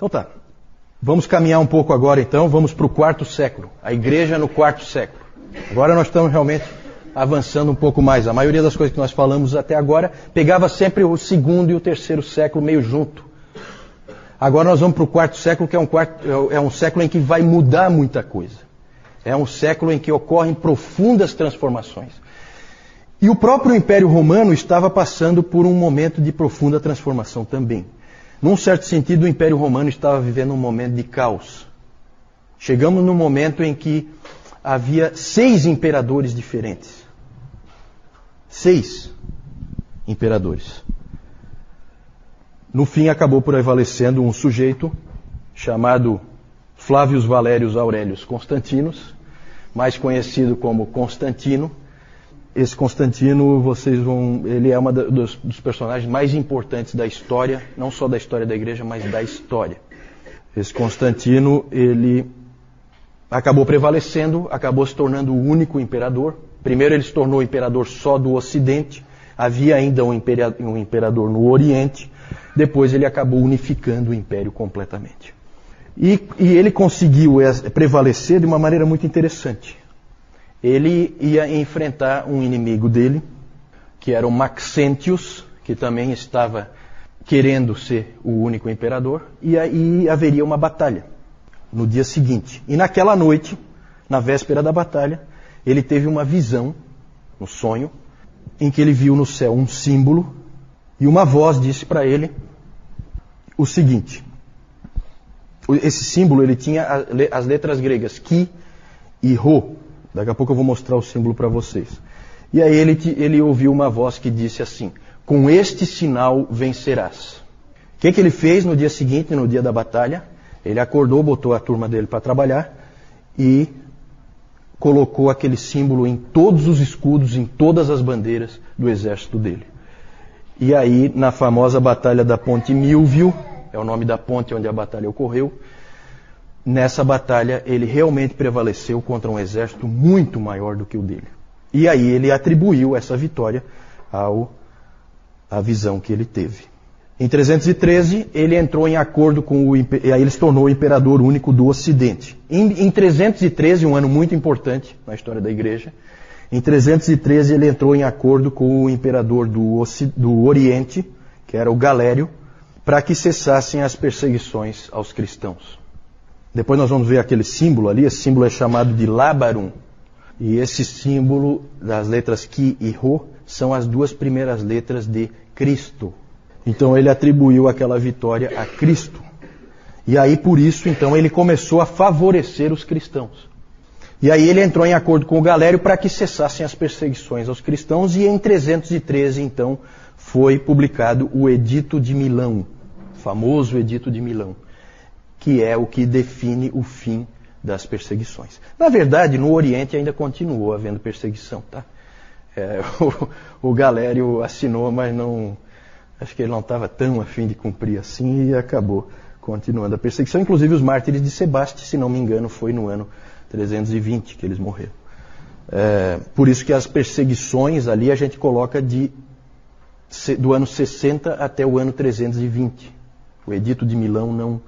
Então tá. Vamos caminhar um pouco agora então, vamos para o quarto século. A igreja no quarto século. Agora nós estamos realmente avançando um pouco mais. A maioria das coisas que nós falamos até agora pegava sempre o segundo e o terceiro século meio junto. Agora nós vamos para o quarto século, que é um, quarto, é um século em que vai mudar muita coisa. É um século em que ocorrem profundas transformações. E o próprio Império Romano estava passando por um momento de profunda transformação também. Num certo sentido, o Império Romano estava vivendo um momento de caos. Chegamos num momento em que havia seis imperadores diferentes. Seis imperadores. No fim, acabou por prevalecendo um sujeito chamado Flávios Valérios Aurelius Constantinos, mais conhecido como Constantino. Esse Constantino, vocês vão, ele é um dos, dos personagens mais importantes da história, não só da história da igreja, mas da história. Esse Constantino, ele acabou prevalecendo, acabou se tornando o único imperador. Primeiro ele se tornou imperador só do Ocidente, havia ainda um imperador no Oriente, depois ele acabou unificando o império completamente. E, e ele conseguiu prevalecer de uma maneira muito interessante. Ele ia enfrentar um inimigo dele, que era o Maxentius, que também estava querendo ser o único imperador, e aí haveria uma batalha no dia seguinte. E naquela noite, na véspera da batalha, ele teve uma visão, um sonho, em que ele viu no céu um símbolo e uma voz disse para ele o seguinte: esse símbolo ele tinha as letras gregas ki e ro. Daqui a pouco eu vou mostrar o símbolo para vocês. E aí ele, ele ouviu uma voz que disse assim: Com este sinal vencerás. O que, que ele fez no dia seguinte, no dia da batalha? Ele acordou, botou a turma dele para trabalhar e colocou aquele símbolo em todos os escudos, em todas as bandeiras do exército dele. E aí, na famosa batalha da Ponte Milvio, é o nome da ponte onde a batalha ocorreu, nessa batalha ele realmente prevaleceu contra um exército muito maior do que o dele. E aí ele atribuiu essa vitória ao à visão que ele teve. Em 313, ele entrou em acordo com o. E aí ele se tornou o imperador único do Ocidente. Em, em 313, um ano muito importante na história da igreja, em 313 ele entrou em acordo com o imperador do, do Oriente, que era o Galério, para que cessassem as perseguições aos cristãos. Depois nós vamos ver aquele símbolo ali, esse símbolo é chamado de Labarum. E esse símbolo das letras Ki e Ro são as duas primeiras letras de Cristo. Então ele atribuiu aquela vitória a Cristo. E aí por isso então ele começou a favorecer os cristãos. E aí ele entrou em acordo com o Galério para que cessassem as perseguições aos cristãos e em 313 então foi publicado o Edito de Milão, famoso Edito de Milão, que é o que define o fim das perseguições. Na verdade, no Oriente ainda continuou havendo perseguição, tá? É, o, o Galério assinou, mas não Acho que ele não estava tão afim de cumprir assim e acabou continuando a perseguição. Inclusive os mártires de Sebaste, se não me engano, foi no ano 320 que eles morreram. É, por isso que as perseguições ali a gente coloca de, do ano 60 até o ano 320. O Edito de Milão não,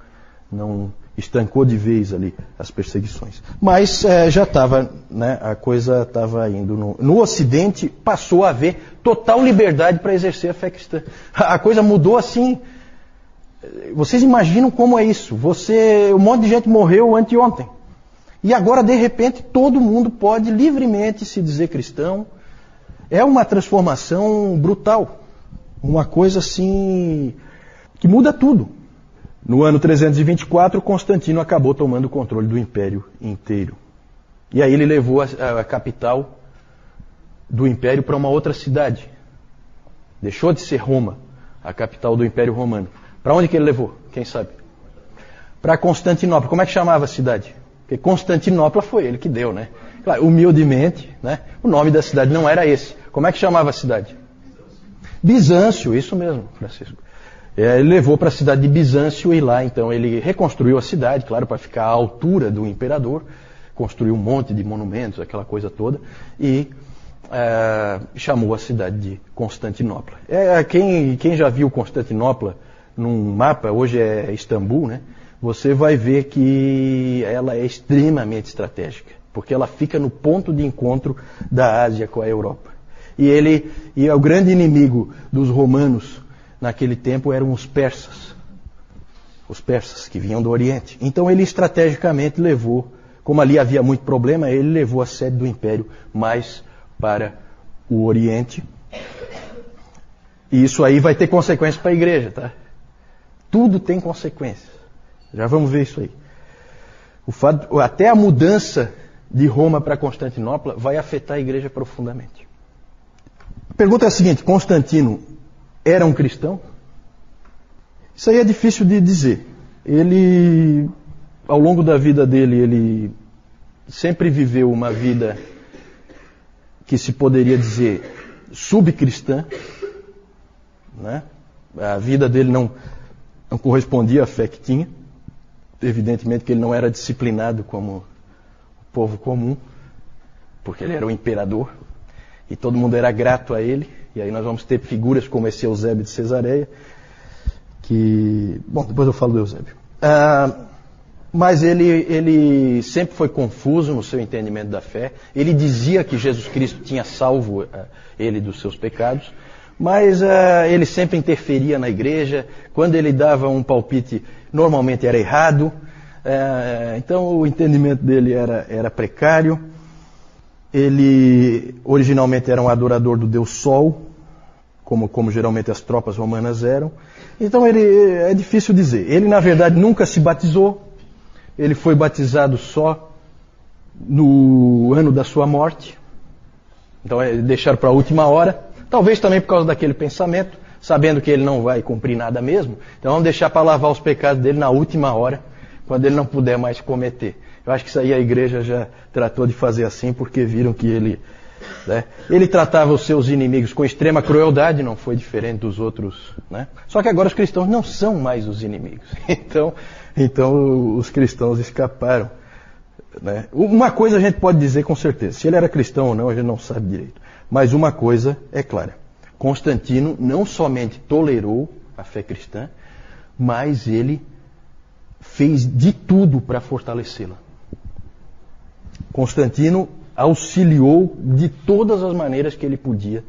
não estancou de vez ali as perseguições. Mas é, já estava, né, a coisa estava indo. No, no, Ocidente passou a haver total liberdade para exercer a fé cristã. A coisa mudou assim. Vocês imaginam como é isso? Você, um monte de gente morreu anteontem. E agora, de repente, todo mundo pode livremente se dizer cristão. É uma transformação brutal. Uma coisa assim que muda tudo. No ano 324, Constantino acabou tomando o controle do império inteiro. E aí ele levou a, a capital do império para uma outra cidade. Deixou de ser Roma, a capital do Império Romano. Para onde que ele levou? Quem sabe? Para Constantinopla. Como é que chamava a cidade? Porque Constantinopla foi ele que deu, né? Claro, humildemente, né? O nome da cidade não era esse. Como é que chamava a cidade? Bizâncio, isso mesmo, Francisco. É, ele levou para a cidade de Bizâncio e lá então ele reconstruiu a cidade, claro, para ficar à altura do imperador, construiu um monte de monumentos, aquela coisa toda, e é, chamou a cidade de Constantinopla. É, quem, quem já viu Constantinopla num mapa, hoje é Istambul, né? você vai ver que ela é extremamente estratégica, porque ela fica no ponto de encontro da Ásia com a Europa. E ele e o grande inimigo dos romanos naquele tempo eram os persas. Os persas que vinham do Oriente. Então ele estrategicamente levou, como ali havia muito problema, ele levou a sede do império mais para o Oriente. E isso aí vai ter consequências para a igreja, tá? Tudo tem consequências. Já vamos ver isso aí. Fato, até a mudança de Roma para Constantinopla vai afetar a igreja profundamente. A pergunta é a seguinte: Constantino era um cristão? Isso aí é difícil de dizer. Ele, ao longo da vida dele, ele sempre viveu uma vida que se poderia dizer subcristã. Né? A vida dele não, não correspondia à fé que tinha. Evidentemente que ele não era disciplinado como o povo comum, porque ele era o imperador e todo mundo era grato a ele. E aí nós vamos ter figuras como esse Eusébio de Cesareia, que. Bom, depois eu falo do Eusébio. Ah, mas ele, ele sempre foi confuso no seu entendimento da fé. Ele dizia que Jesus Cristo tinha salvo ah, ele dos seus pecados, mas ah, ele sempre interferia na igreja. Quando ele dava um palpite, normalmente era errado. Ah, então o entendimento dele era, era precário. Ele originalmente era um adorador do deus Sol, como, como geralmente as tropas romanas eram. Então ele é difícil dizer. Ele na verdade nunca se batizou. Ele foi batizado só no ano da sua morte. Então é deixar para a última hora. Talvez também por causa daquele pensamento, sabendo que ele não vai cumprir nada mesmo. Então vamos deixar para lavar os pecados dele na última hora, quando ele não puder mais cometer. Eu acho que isso aí a igreja já tratou de fazer assim, porque viram que ele. Né, ele tratava os seus inimigos com extrema crueldade, não foi diferente dos outros. Né? Só que agora os cristãos não são mais os inimigos. Então, então os cristãos escaparam. Né? Uma coisa a gente pode dizer com certeza: se ele era cristão ou não, a gente não sabe direito. Mas uma coisa é clara: Constantino não somente tolerou a fé cristã, mas ele fez de tudo para fortalecê-la. Constantino auxiliou de todas as maneiras que ele podia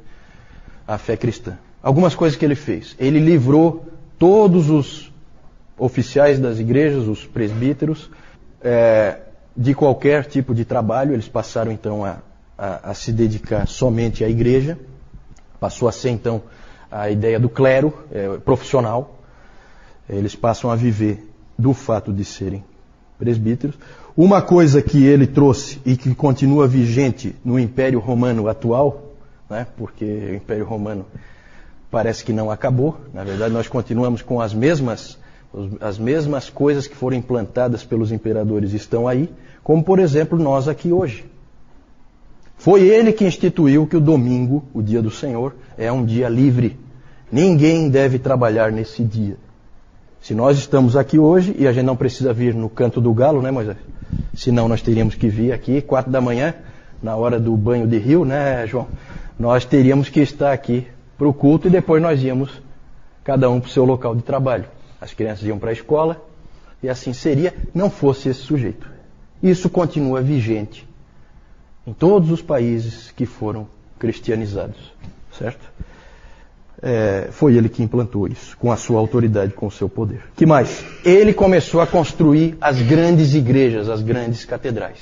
a fé cristã. Algumas coisas que ele fez. Ele livrou todos os oficiais das igrejas, os presbíteros, é, de qualquer tipo de trabalho. Eles passaram então a, a, a, se dedicar somente à igreja. Passou a ser então a ideia do clero é, profissional. Eles passam a viver do fato de serem presbíteros. Uma coisa que ele trouxe e que continua vigente no Império Romano atual, né, porque o Império Romano parece que não acabou, na verdade nós continuamos com as mesmas, as mesmas coisas que foram implantadas pelos imperadores estão aí, como por exemplo nós aqui hoje. Foi ele que instituiu que o domingo, o dia do Senhor, é um dia livre. Ninguém deve trabalhar nesse dia. Se nós estamos aqui hoje, e a gente não precisa vir no canto do galo, né, Moisés? Senão nós teríamos que vir aqui, quatro da manhã, na hora do banho de rio, né, João? Nós teríamos que estar aqui para o culto e depois nós íamos, cada um para o seu local de trabalho. As crianças iam para a escola e assim seria, não fosse esse sujeito. Isso continua vigente em todos os países que foram cristianizados, certo? É, foi ele que implantou isso, com a sua autoridade, com o seu poder. que mais? Ele começou a construir as grandes igrejas, as grandes catedrais.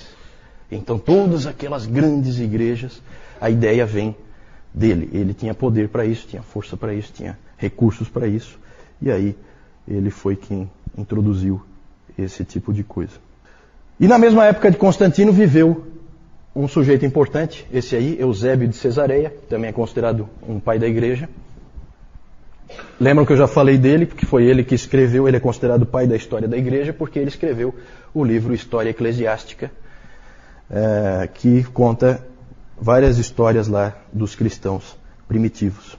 Então, todas aquelas grandes igrejas, a ideia vem dele. Ele tinha poder para isso, tinha força para isso, tinha recursos para isso. E aí, ele foi quem introduziu esse tipo de coisa. E na mesma época de Constantino viveu um sujeito importante, esse aí, Eusébio de Cesareia, também é considerado um pai da igreja. Lembram que eu já falei dele, porque foi ele que escreveu, ele é considerado o pai da história da igreja, porque ele escreveu o livro História Eclesiástica, é, que conta várias histórias lá dos cristãos primitivos.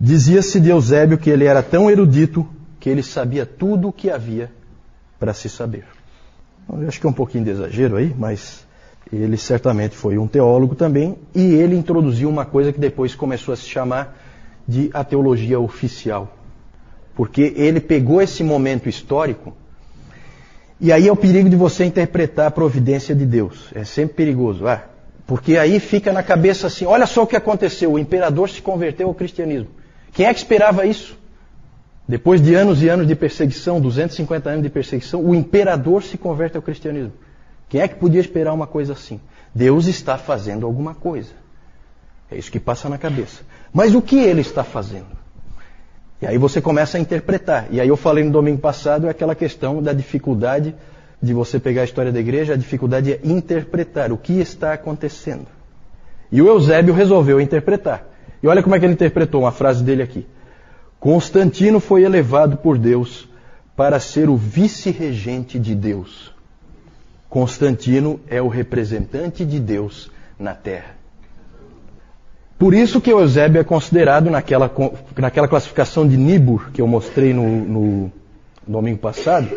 Dizia-se de Eusébio que ele era tão erudito que ele sabia tudo o que havia para se saber. Eu acho que é um pouquinho de exagero aí, mas ele certamente foi um teólogo também, e ele introduziu uma coisa que depois começou a se chamar de a teologia oficial. Porque ele pegou esse momento histórico E aí é o perigo de você interpretar a providência de Deus. É sempre perigoso. Ah, porque aí fica na cabeça assim: olha só o que aconteceu, o imperador se converteu ao cristianismo. Quem é que esperava isso? Depois de anos e anos de perseguição, 250 anos de perseguição, o imperador se converte ao cristianismo. Quem é que podia esperar uma coisa assim? Deus está fazendo alguma coisa. É isso que passa na cabeça. Mas o que ele está fazendo? E aí você começa a interpretar. E aí eu falei no domingo passado é aquela questão da dificuldade de você pegar a história da igreja, a dificuldade é interpretar o que está acontecendo. E o Eusébio resolveu interpretar. E olha como é que ele interpretou uma frase dele aqui. Constantino foi elevado por Deus para ser o vice-regente de Deus. Constantino é o representante de Deus na terra. Por isso que Eusébio é considerado naquela, naquela classificação de Nibur que eu mostrei no, no domingo passado,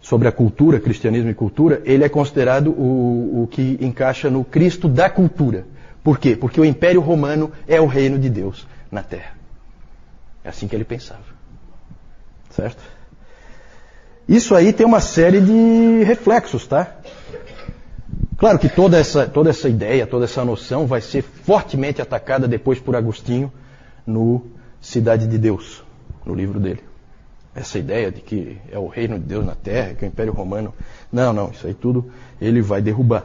sobre a cultura, cristianismo e cultura, ele é considerado o, o que encaixa no Cristo da cultura. Por quê? Porque o Império Romano é o reino de Deus na terra. É assim que ele pensava. Certo? Isso aí tem uma série de reflexos, tá? Claro que toda essa, toda essa ideia, toda essa noção vai ser fortemente atacada depois por Agostinho no Cidade de Deus, no livro dele. Essa ideia de que é o reino de Deus na terra, que é o Império Romano. Não, não, isso aí tudo ele vai derrubar.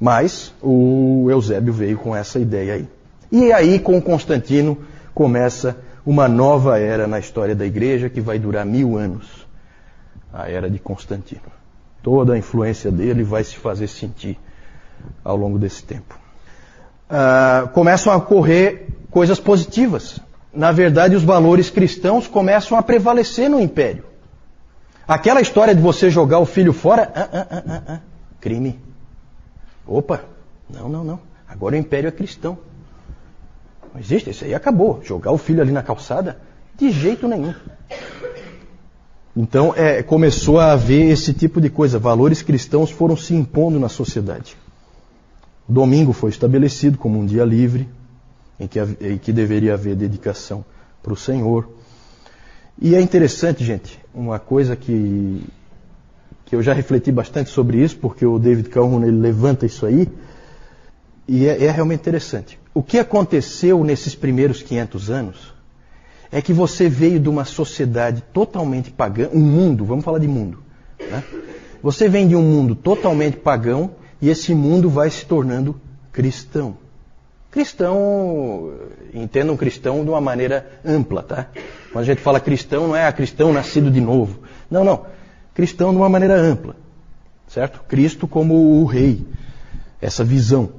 Mas o Eusébio veio com essa ideia aí. E aí, com Constantino, começa uma nova era na história da igreja que vai durar mil anos a era de Constantino. Toda a influência dele vai se fazer sentir ao longo desse tempo. Uh, começam a ocorrer coisas positivas. Na verdade, os valores cristãos começam a prevalecer no império. Aquela história de você jogar o filho fora, ah, ah, crime. Opa, não, não, não. Agora o império é cristão. Não existe, isso aí acabou. Jogar o filho ali na calçada? De jeito nenhum. Então é, começou a haver esse tipo de coisa. Valores cristãos foram se impondo na sociedade. O domingo foi estabelecido como um dia livre, em que, em que deveria haver dedicação para o Senhor. E é interessante, gente, uma coisa que, que eu já refleti bastante sobre isso, porque o David Calhoun ele levanta isso aí, e é, é realmente interessante. O que aconteceu nesses primeiros 500 anos é que você veio de uma sociedade totalmente pagã, um mundo, vamos falar de mundo. Né? Você vem de um mundo totalmente pagão e esse mundo vai se tornando cristão. Cristão, entendam cristão de uma maneira ampla, tá? Quando a gente fala cristão, não é a cristão nascido de novo. Não, não. Cristão de uma maneira ampla, certo? Cristo como o rei, essa visão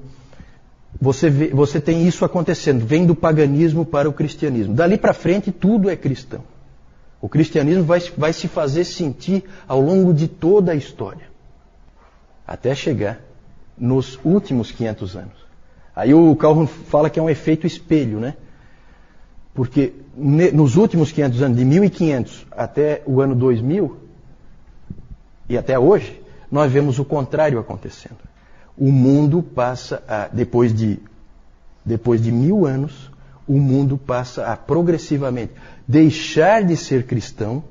você, vê, você tem isso acontecendo, vem do paganismo para o cristianismo. Dali para frente, tudo é cristão. O cristianismo vai, vai se fazer sentir ao longo de toda a história, até chegar nos últimos 500 anos. Aí o Calhoun fala que é um efeito espelho, né? Porque nos últimos 500 anos, de 1500 até o ano 2000, e até hoje, nós vemos o contrário acontecendo o mundo passa a, depois de, depois de mil anos, o mundo passa a progressivamente deixar de ser cristão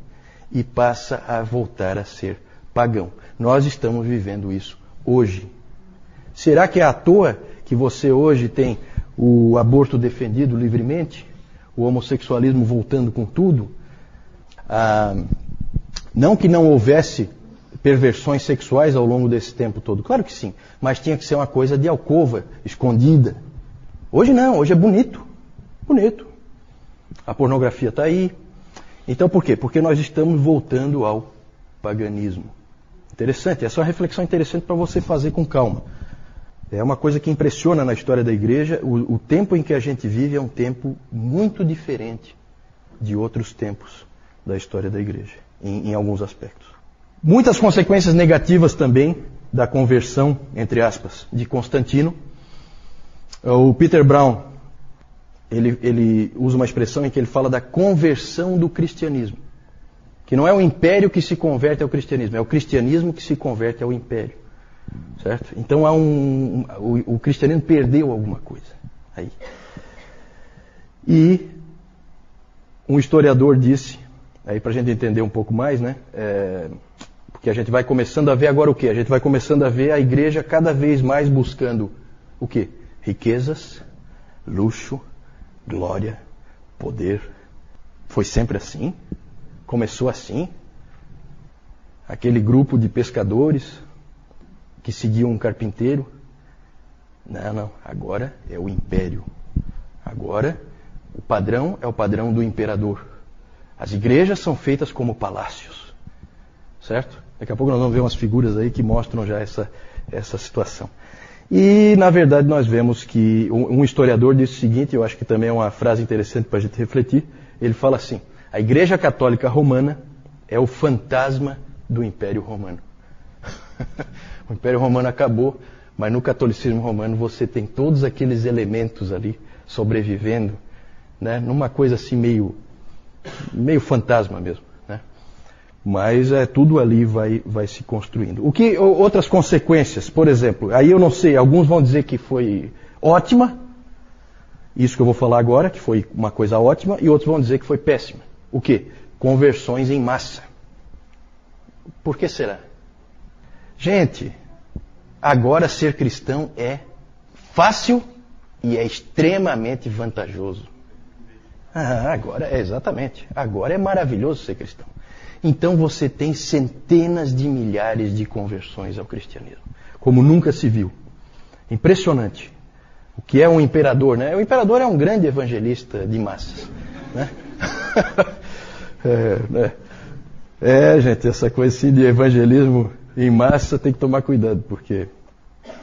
e passa a voltar a ser pagão. Nós estamos vivendo isso hoje. Será que é à toa que você hoje tem o aborto defendido livremente? O homossexualismo voltando com tudo? Ah, não que não houvesse perversões sexuais ao longo desse tempo todo? Claro que sim, mas tinha que ser uma coisa de alcova, escondida. Hoje não, hoje é bonito. Bonito. A pornografia está aí. Então por quê? Porque nós estamos voltando ao paganismo. Interessante, essa é uma reflexão interessante para você fazer com calma. É uma coisa que impressiona na história da igreja. O, o tempo em que a gente vive é um tempo muito diferente de outros tempos da história da igreja, em, em alguns aspectos. Muitas consequências negativas também da conversão, entre aspas, de Constantino. O Peter Brown, ele, ele usa uma expressão em que ele fala da conversão do cristianismo. Que não é o império que se converte ao cristianismo, é o cristianismo que se converte ao império. Certo? Então há um, o, o cristianismo perdeu alguma coisa aí. E um historiador disse, aí para a gente entender um pouco mais, né? É, Porque a gente vai começando a ver agora o quê? A gente vai começando a ver a igreja cada vez mais buscando o quê? Riquezas, luxo, glória, poder. Foi sempre assim? Começou assim? Aquele grupo de pescadores que seguiam um carpinteiro? Não, não. Agora é o império. Agora o padrão é o padrão do imperador. As igrejas são feitas como palácios. Certo? Daqui a pouco nós vamos ver umas figuras aí que mostram já essa, essa situação. E, na verdade, nós vemos que um historiador disse o seguinte, eu acho que também é uma frase interessante para a gente refletir. Ele fala assim: a Igreja Católica Romana é o fantasma do Império Romano. o Império Romano acabou, mas no catolicismo romano você tem todos aqueles elementos ali sobrevivendo, né, numa coisa assim meio, meio fantasma mesmo mas é, tudo ali vai, vai se construindo. O que outras consequências, por exemplo, aí eu não sei, alguns vão dizer que foi ótima, isso que eu vou falar agora, que foi uma coisa ótima, e outros vão dizer que foi péssima. O que? Conversões em massa. Por que será? Gente, agora ser cristão é fácil e é extremamente vantajoso. Ah, agora é exatamente. Agora é maravilhoso ser cristão. Então você tem centenas de milhares de conversões ao cristianismo, como nunca se viu. Impressionante. O que é um imperador, né? O imperador é um grande evangelista de massas. Né? é, né? é, gente, essa coisa assim de evangelismo em massa tem que tomar cuidado, porque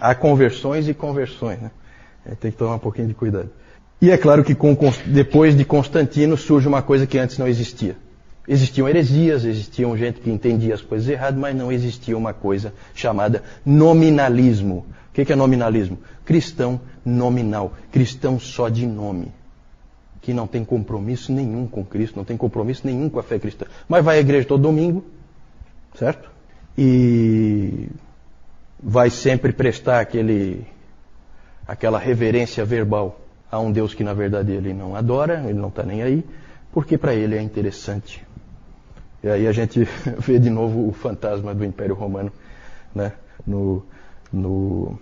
há conversões e conversões, né? É, tem que tomar um pouquinho de cuidado. E é claro que com, depois de Constantino surge uma coisa que antes não existia Existiam heresias, existiam gente que entendia as coisas erradas, mas não existia uma coisa chamada nominalismo. O que é nominalismo? Cristão nominal, cristão só de nome, que não tem compromisso nenhum com Cristo, não tem compromisso nenhum com a fé cristã. Mas vai à igreja todo domingo, certo? E vai sempre prestar aquele, aquela reverência verbal a um Deus que na verdade ele não adora, ele não está nem aí, porque para ele é interessante e aí a gente vê de novo o fantasma do Império Romano né, no, no,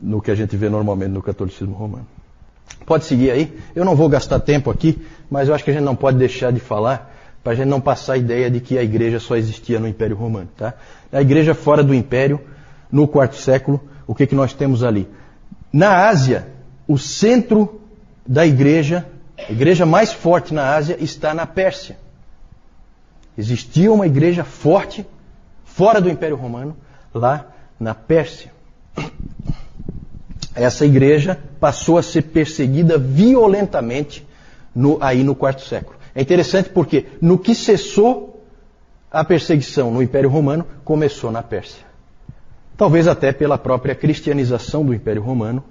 no que a gente vê normalmente no catolicismo romano. Pode seguir aí. Eu não vou gastar tempo aqui, mas eu acho que a gente não pode deixar de falar para a gente não passar a ideia de que a igreja só existia no Império Romano. Tá? A igreja fora do Império, no quarto século, o que, que nós temos ali? Na Ásia, o centro da igreja, a igreja mais forte na Ásia, está na Pérsia. Existia uma igreja forte, fora do Império Romano, lá na Pérsia. Essa igreja passou a ser perseguida violentamente no, aí no quarto século. É interessante porque no que cessou a perseguição no Império Romano, começou na Pérsia. Talvez até pela própria cristianização do Império Romano,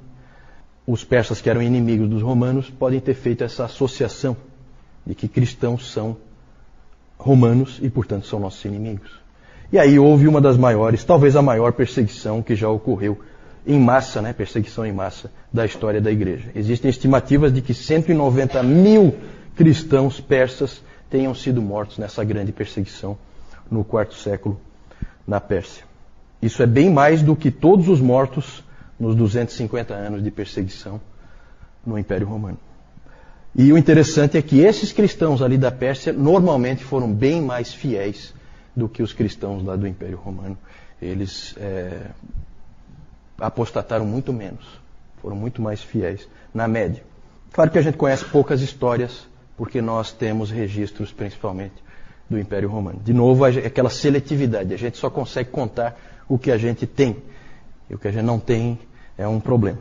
os persas que eram inimigos dos romanos podem ter feito essa associação de que cristãos são romanos e, portanto, são nossos inimigos. E aí houve uma das maiores, talvez a maior perseguição que já ocorreu em massa, né, perseguição em massa da história da igreja. Existem estimativas de que 190 mil cristãos persas tenham sido mortos nessa grande perseguição no quarto século na Pérsia. Isso é bem mais do que todos os mortos nos 250 anos de perseguição no Império Romano. E o interessante é que esses cristãos ali da Pérsia normalmente foram bem mais fiéis do que os cristãos lá do Império Romano. Eles é, apostataram muito menos, foram muito mais fiéis, na média. Claro que a gente conhece poucas histórias, porque nós temos registros principalmente do Império Romano. De novo, aquela seletividade, a gente só consegue contar o que a gente tem. E o que a gente não tem é um problema.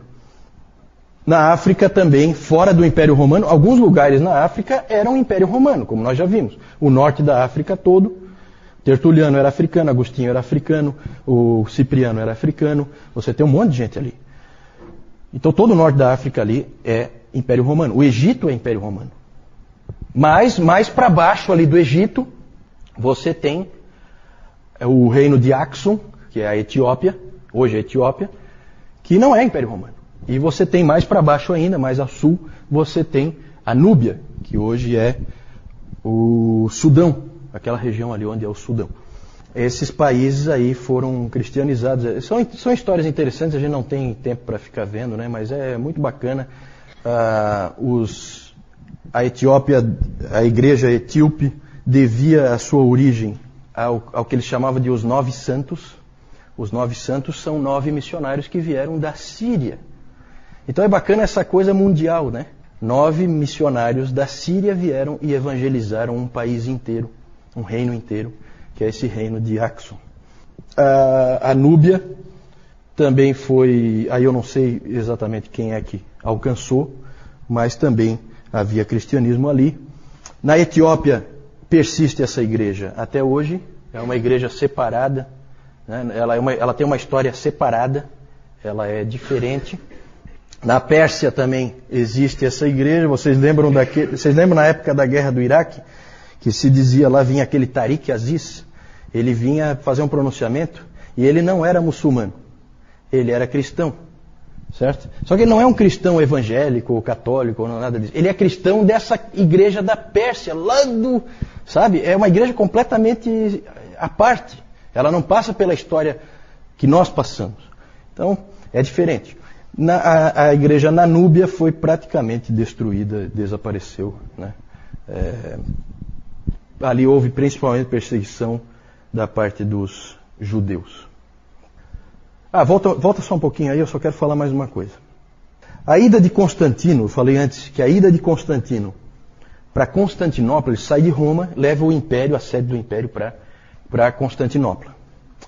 Na África também, fora do Império Romano, alguns lugares na África eram Império Romano, como nós já vimos. O norte da África todo, Tertuliano era africano, Agostinho era africano, o Cipriano era africano, você tem um monte de gente ali. Então todo o norte da África ali é Império Romano. O Egito é Império Romano. Mas mais para baixo ali do Egito, você tem o reino de Axum, que é a Etiópia, hoje é a Etiópia, que não é Império Romano. E você tem mais para baixo ainda, mais a sul, você tem a Núbia, que hoje é o Sudão, aquela região ali onde é o Sudão. esses países aí foram cristianizados. São, são histórias interessantes, a gente não tem tempo para ficar vendo, né? mas é muito bacana. Ah, os, a Etiópia, a igreja etíope, devia a sua origem ao, ao que eles chamavam de os nove santos. Os nove santos são nove missionários que vieram da Síria. Então é bacana essa coisa mundial, né? Nove missionários da Síria vieram e evangelizaram um país inteiro, um reino inteiro que é esse reino de Axum. A, a Núbia também foi, aí eu não sei exatamente quem é que alcançou, mas também havia cristianismo ali. Na Etiópia persiste essa igreja até hoje, é uma igreja separada, né? ela, é uma, ela tem uma história separada, ela é diferente. Na Pérsia também existe essa igreja. Vocês lembram daquele, vocês lembram na época da guerra do Iraque que se dizia lá vinha aquele Tariq Aziz, ele vinha fazer um pronunciamento e ele não era muçulmano, ele era cristão, certo? Só que ele não é um cristão evangélico ou católico ou nada disso. Ele é cristão dessa igreja da Pérsia, lá do, sabe? É uma igreja completamente à parte. Ela não passa pela história que nós passamos. Então, é diferente. Na, a, a, igreja na Núbia foi praticamente destruída, desapareceu. Né? É, ali houve principalmente perseguição da parte dos judeus. Ah, volta, volta só um pouquinho aí, eu só quero falar mais uma coisa. A ida de Constantino, eu falei antes que a ida de Constantino para Constantinopla, ele sai de Roma, leva o império, a sede do império, para Constantinopla.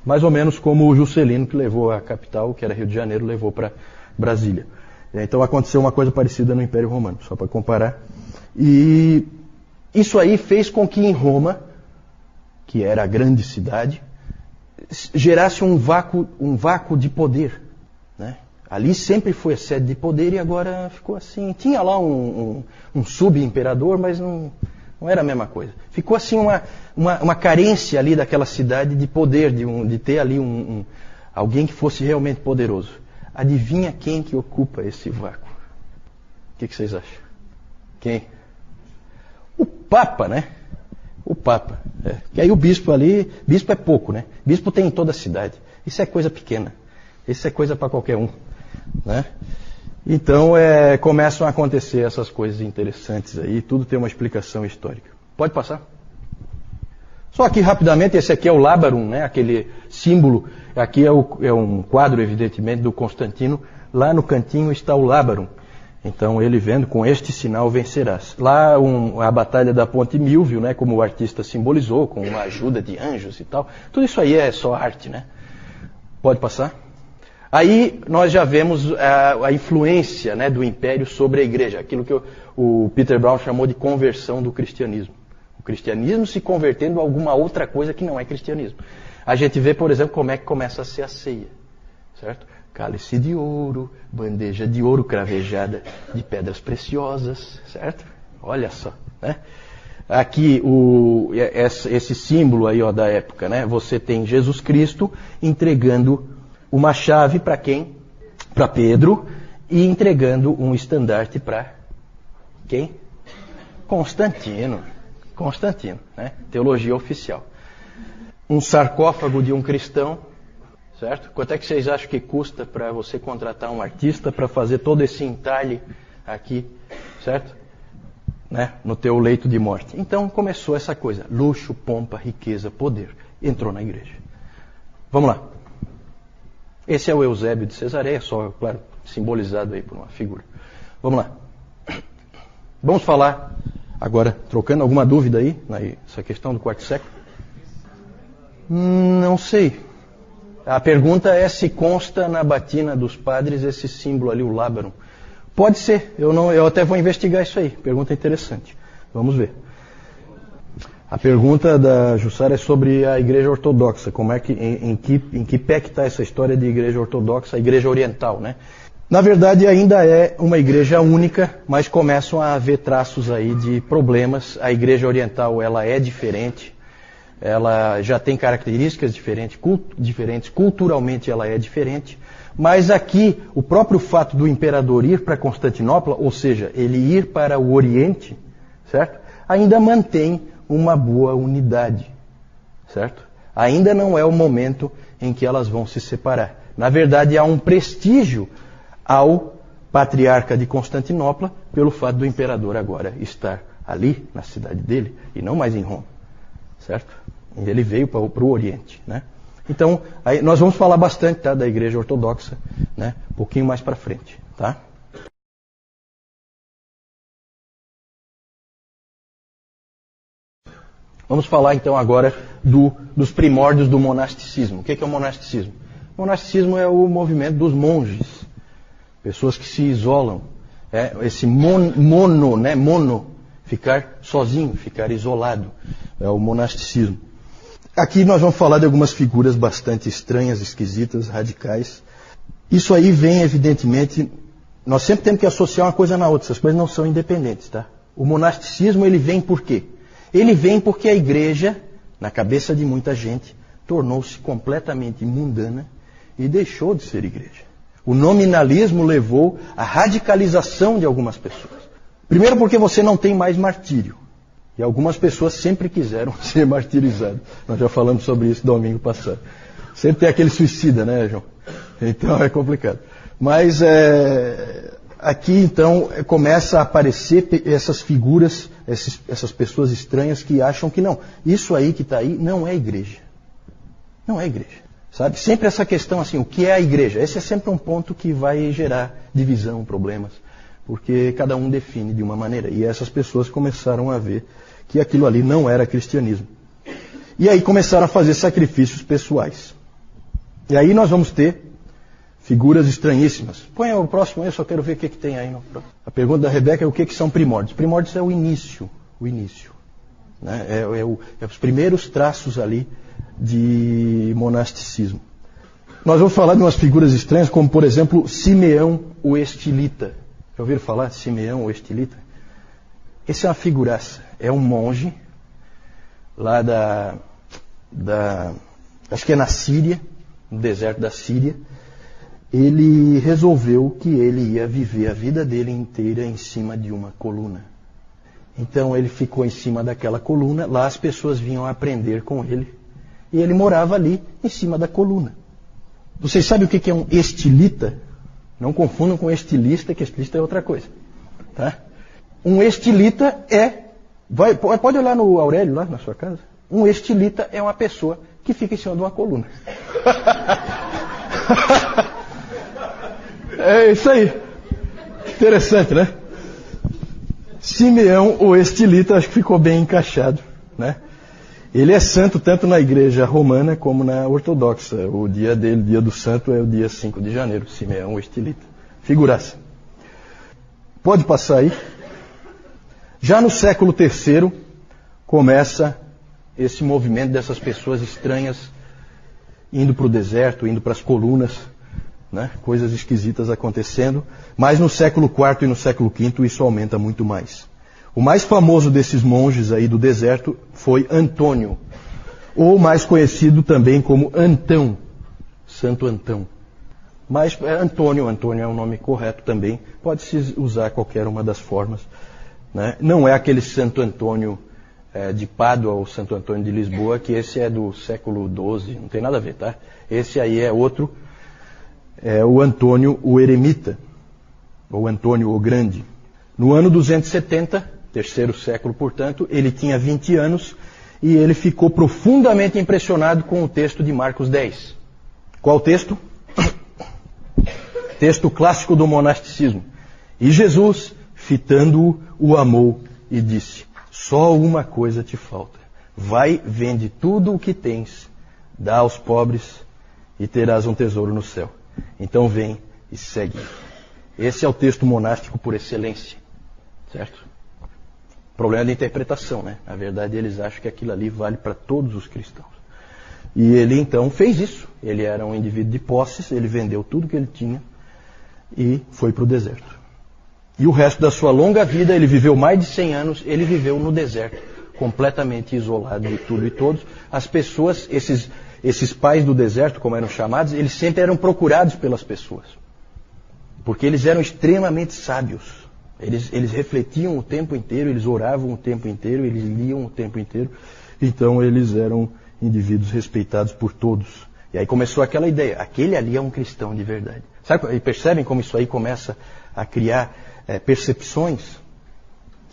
Mais ou menos como o Juscelino, que levou a capital, que era Rio de Janeiro, levou para Brasília. Então aconteceu uma coisa parecida no Império Romano, só para comparar. E isso aí fez com que em Roma que era a grande cidade, gerasse um vácuo, um vácuo de poder. Né? Ali sempre foi a sede de poder e agora ficou assim. Tinha lá um, um, um sub-imperador, mas não, não era a mesma coisa. Ficou assim uma, uma, uma carência ali daquela cidade de poder, de, um, de ter ali um, alguém que fosse realmente poderoso. Adivinha quem que ocupa esse vácuo? O que, que vocês acham? Quem? O Papa, né? O Papa. É. Aí o bispo ali, bispo é pouco, né? Bispo tem em toda a cidade. Isso é coisa pequena. Isso é coisa para qualquer um. Né? Então é, começam a acontecer essas coisas interessantes aí, tudo tem uma explicação histórica. Pode passar? Só aqui rapidamente, esse aqui é o Labarum, né? aquele símbolo. Aqui é, o, é um quadro, evidentemente, do Constantino. Lá no cantinho está o Labarum. Então ele vendo, com este sinal vencerás. Lá um, a batalha da Ponte Milvio, né, como o artista simbolizou, com uma ajuda de anjos e tal. Tudo isso aí é só arte, né? Pode passar? Aí nós já vemos a, a influência né, do império sobre a igreja, aquilo que o, o Peter Brown chamou de conversão do cristianismo. O cristianismo se convertendo a alguma outra coisa que não é cristianismo. A gente vê, por exemplo, como é que começa a ser a ceia. Certo? cálice de ouro, bandeja de ouro cravejada de pedras preciosas, certo? Olha só, né? Aqui o, esse símbolo aí ó, da época, né? Você tem Jesus Cristo entregando uma chave para quem? Para Pedro e entregando um estandarte para quem? Constantino. Constantino, né? Teologia oficial. Um sarcófago de um cristão certo? Quanto é que vocês acham que custa para você contratar um artista para fazer todo esse entalhe aqui, certo? Né? No teu leito de morte. Então começou essa coisa: luxo, pompa, riqueza, poder. Entrou na igreja. Vamos lá. Esse é o Eusébio de Cesareia, só, claro, simbolizado aí por uma figura. Vamos lá. Vamos falar agora, trocando alguma dúvida aí, nessa questão do quarto século? Hum, não sei. A pergunta é se consta na batina dos padres esse símbolo ali, o lábaro. Pode ser, eu, não, eu até vou investigar isso aí. Pergunta interessante. Vamos ver. A pergunta da Jussara é sobre a igreja ortodoxa, como é que, em, em que, em que pé que está essa história de igreja ortodoxa, a igreja oriental, né? Na verdade, ainda é uma igreja única, mas começam a haver traços aí de problemas. A igreja oriental, ela é diferente, ela já tem características diferentes, cult diferentes, culturalmente ela é diferente, mas aqui o próprio fato do imperador ir para Constantinopla, ou seja, ele ir para o Oriente, certo? Ainda mantém uma boa unidade, certo? Ainda não é o momento em que elas vão se separar. Na verdade, há um prestígio ao patriarca de Constantinopla pelo fato do imperador agora estar ali, na cidade dele, e não mais em Roma. Certo? Ele veio para o Oriente. Né? Então, aí, nós vamos falar bastante tá, da Igreja Ortodoxa, né, um pouquinho mais para frente. Tá? Vamos falar então agora do, dos primórdios do monasticismo. O que é, o monasticismo? O monasticismo é o movimento dos monges, pessoas que se isolam. É, esse mon, mono, né, mono, ficar sozinho, ficar isolado, é o monasticismo. Aqui nós vamos falar de algumas figuras bastante estranhas, esquisitas, radicais. Isso aí vem, evidentemente, nós sempre temos que associar uma coisa na outra, essas coisas não são independentes, tá? O monasticismo ele vem por quê? Ele vem porque a igreja, na cabeça de muita gente, tornou-se completamente mundana e deixou de ser igreja. O nominalismo levou à radicalização de algumas pessoas. Primeiro porque você não tem mais martírio. E algumas pessoas sempre quiseram ser martirizadas. Nós já falamos sobre isso domingo passado. Sempre tem aquele suicida, né, João? Então é complicado. Mas é, aqui então começa a aparecer essas figuras, esses, essas pessoas estranhas que acham que não. Isso aí que está aí não é igreja. Não é igreja. Sabe? Sempre essa questão assim, o que é a igreja? Esse é sempre um ponto que vai gerar divisão, problemas, porque cada um define de uma maneira. E essas pessoas começaram a ver que aquilo ali não era cristianismo. E aí começaram a fazer sacrifícios pessoais. E aí nós vamos ter figuras estranhíssimas. Põe o próximo aí, eu só quero ver o que, que tem aí. No... A pergunta da Rebeca é o que, que são primórdios. Primórdios é o início. O início. Né? É, é, o, é os primeiros traços ali de monasticismo. Nós vamos falar de umas figuras estranhas, como por exemplo Simeão o Estilita. Já ouviram falar de Simeão o Estilita? Esse é uma figuraça. É um monge lá da, da. Acho que é na Síria, no deserto da Síria ele resolveu que ele ia viver a vida dele inteira em cima de uma coluna. Então ele ficou em cima daquela coluna, lá as pessoas vinham aprender com ele. E ele morava ali, em cima da coluna. Vocês sabem o que é um estilita? Não confundam com estilista, que estilista é outra coisa. Tá? Um estilita é. Vai, pode olhar no Aurélio lá na sua casa. Um estilita é uma pessoa que fica em cima de uma coluna. É isso aí. Interessante, né? Simeão, o estilita, acho que ficou bem encaixado, né? Ele é santo tanto na igreja romana como na ortodoxa. O dia dele, dia do santo, é o dia 5 de janeiro. Simeão, estilita. Figuraça. Pode passar aí. Já no século III, começa esse movimento dessas pessoas estranhas indo para o deserto, indo para as colunas, né? coisas esquisitas acontecendo, mas no século IV e no século V isso aumenta muito mais. O mais famoso desses monges aí do deserto foi Antônio, ou mais conhecido também como Antão, Santo Antão. Mas é Antônio, Antônio é o um nome correto também, pode-se usar qualquer uma das formas. Né? Não é aquele Santo Antônio é, de Pádua ou Santo Antônio de Lisboa, que esse é do século XII, não tem nada a ver, tá? Esse aí é outro é o Antônio o Eremita, ou Antônio o Grande. No ano 270, terceiro século, portanto, ele tinha 20 anos e ele ficou profundamente impressionado com o texto de Marcos 10. Qual texto? texto clássico do monasticismo. E Jesus, fitando-o, o amou e disse: Só uma coisa te falta. Vai, vende tudo o que tens, dá aos pobres e terás um tesouro no céu. Então vem e segue. Esse é o texto monástico por excelência. Certo? Problema de interpretação, né? Na verdade, eles acham que aquilo ali vale para todos os cristãos. E ele então fez isso. Ele era um indivíduo de posses, ele vendeu tudo que ele tinha e foi para o deserto. E o resto da sua longa vida, ele viveu mais de 100 anos, ele viveu no deserto, completamente isolado de tudo e todos. As pessoas, esses esses pais do deserto, como eram chamados, eles sempre eram procurados pelas pessoas. Porque eles eram extremamente sábios. Eles, eles refletiam o tempo inteiro, eles oravam o tempo inteiro, eles liam o tempo inteiro. Então eles eram indivíduos respeitados por todos. E aí começou aquela ideia, aquele ali é um cristão de verdade. Sabe, e percebem como isso aí começa a criar é, percepções,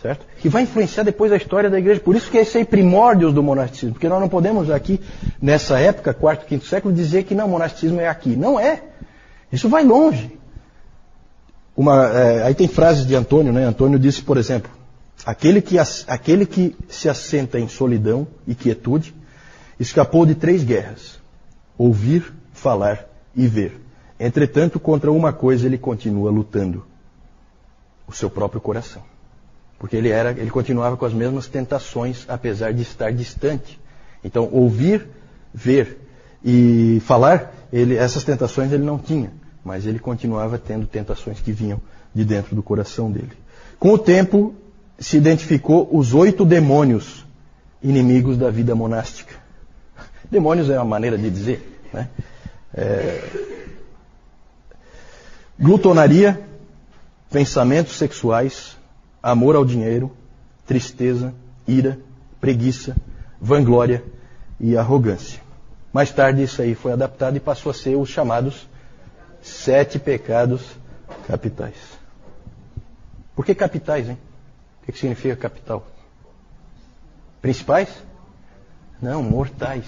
certo? Que vai influenciar depois a história da igreja. Por isso que esse é primórdios do monasticismo, porque nós não podemos aqui, nessa época, quarto, quinto século, dizer que não, monasticismo é aqui. Não é. Isso vai longe. Uma, é, aí tem frases de Antônio, né? Antônio disse, por exemplo, aquele que, aquele que se assenta em solidão e quietude escapou de três guerras: ouvir, falar e ver. Entretanto, contra uma coisa ele continua lutando: o seu próprio coração. Porque ele era, ele continuava com as mesmas tentações, apesar de estar distante. Então, ouvir, ver e falar, ele, essas tentações ele não tinha mas ele continuava tendo tentações que vinham de dentro do coração dele. Com o tempo, se identificou os oito demônios inimigos da vida monástica. Demônios é uma maneira de dizer. Né? É... Glutonaria, pensamentos sexuais, amor ao dinheiro, tristeza, ira, preguiça, vanglória e arrogância. Mais tarde isso aí foi adaptado e passou a ser os chamados Sete pecados capitais. Por que capitais, hein? O que significa capital? Principais? Não, mortais.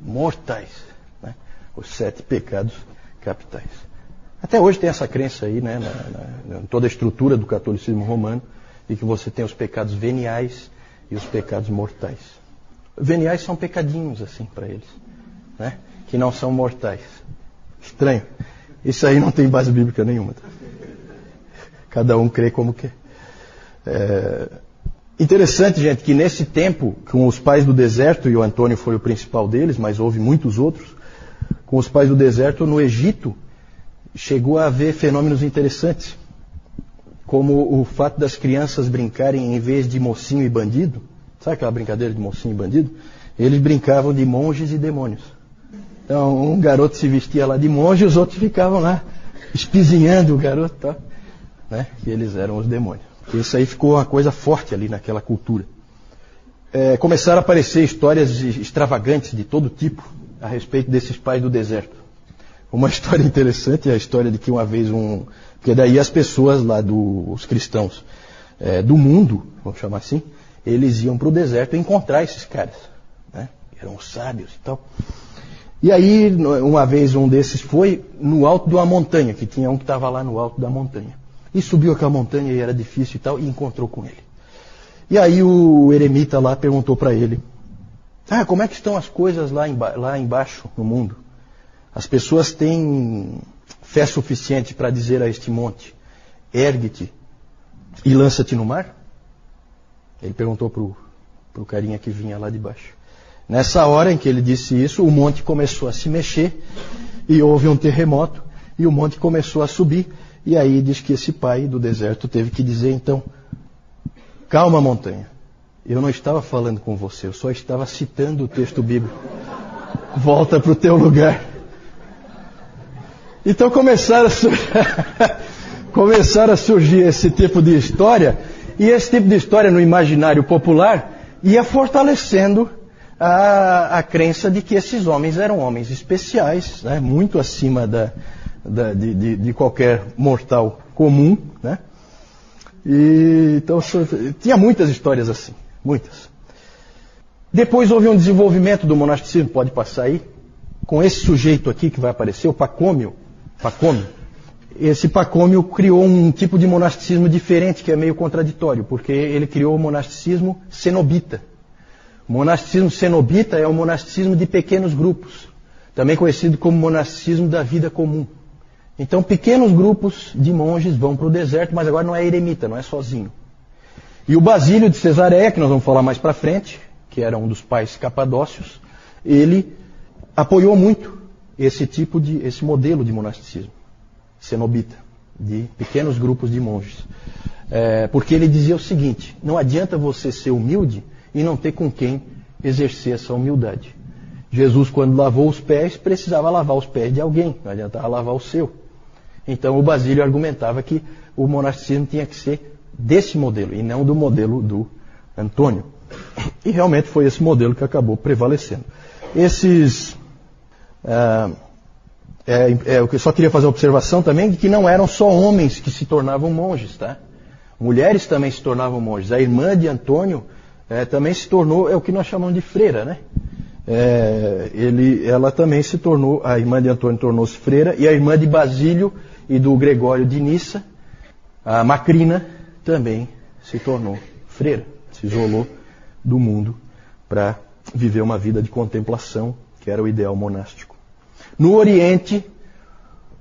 Mortais. Né? Os sete pecados capitais. Até hoje tem essa crença aí, né, na, na, em toda a estrutura do catolicismo romano, de que você tem os pecados veniais e os pecados mortais. Veniais são pecadinhos, assim, para eles, né, que não são mortais. Estranho. Isso aí não tem base bíblica nenhuma. Cada um crê como quer. É... Interessante, gente, que nesse tempo, com os pais do deserto, e o Antônio foi o principal deles, mas houve muitos outros, com os pais do deserto no Egito, chegou a haver fenômenos interessantes, como o fato das crianças brincarem em vez de mocinho e bandido, sabe aquela brincadeira de mocinho e bandido? Eles brincavam de monges e demônios. Então, um garoto se vestia lá de monge e os outros ficavam lá espizinhando o garoto, tá? né? que eles eram os demônios. Isso aí ficou uma coisa forte ali naquela cultura. É, começaram a aparecer histórias extravagantes de todo tipo a respeito desses pais do deserto. Uma história interessante é a história de que uma vez um. Porque daí as pessoas lá, do, os cristãos é, do mundo, vamos chamar assim, eles iam para o deserto encontrar esses caras. Né? Eram sábios e tal. E aí, uma vez um desses foi no alto de uma montanha, que tinha um que estava lá no alto da montanha. E subiu aquela montanha e era difícil e tal, e encontrou com ele. E aí o eremita lá perguntou para ele: Ah, como é que estão as coisas lá, lá embaixo no mundo? As pessoas têm fé suficiente para dizer a este monte: ergue-te e lança-te no mar? Ele perguntou para o carinha que vinha lá de baixo. Nessa hora em que ele disse isso, o monte começou a se mexer e houve um terremoto e o monte começou a subir. E aí diz que esse pai do deserto teve que dizer então: Calma, montanha. Eu não estava falando com você, eu só estava citando o texto bíblico. Volta para o teu lugar. Então começaram a, surgir, começaram a surgir esse tipo de história, e esse tipo de história no imaginário popular ia fortalecendo a, a crença de que esses homens eram homens especiais, né, muito acima da, da, de, de, de, qualquer mortal comum. Né? E, então, tinha muitas histórias assim, muitas. Depois houve um desenvolvimento do monasticismo, pode passar aí, com esse sujeito aqui que vai aparecer, o Pacômio. Pacômio. Esse Pacômio criou um tipo de monasticismo diferente, que é meio contraditório, porque ele criou o monasticismo cenobita. O monasticismo cenobita é o monasticismo de pequenos grupos, também conhecido como monasticismo da vida comum. Então, pequenos grupos de monges vão para o deserto, mas agora não é eremita, não é sozinho. E o Basílio de Cesareia, que nós vamos falar mais para frente, que era um dos pais capadócios, ele apoiou muito esse tipo de, esse modelo de monasticismo cenobita, de pequenos grupos de monges. É, porque ele dizia o seguinte: não adianta você ser humilde e não ter com quem exercer essa humildade. Jesus, quando lavou os pés, precisava lavar os pés de alguém, não adiantava lavar o seu. Então o Basílio argumentava que o monasticismo tinha que ser desse modelo e não do modelo do Antônio. E realmente foi esse modelo que acabou prevalecendo. esses. Ah, é, é, eu só queria fazer uma observação também de que não eram só homens que se tornavam monges, tá? Mulheres também se tornavam monges. A irmã de Antônio é, também se tornou, é o que nós chamamos de freira, né? É, ele, ela também se tornou, a irmã de Antônio tornou-se freira, e a irmã de Basílio e do Gregório de Nissa, a Macrina, também se tornou freira, se isolou do mundo para viver uma vida de contemplação, que era o ideal monástico. No Oriente,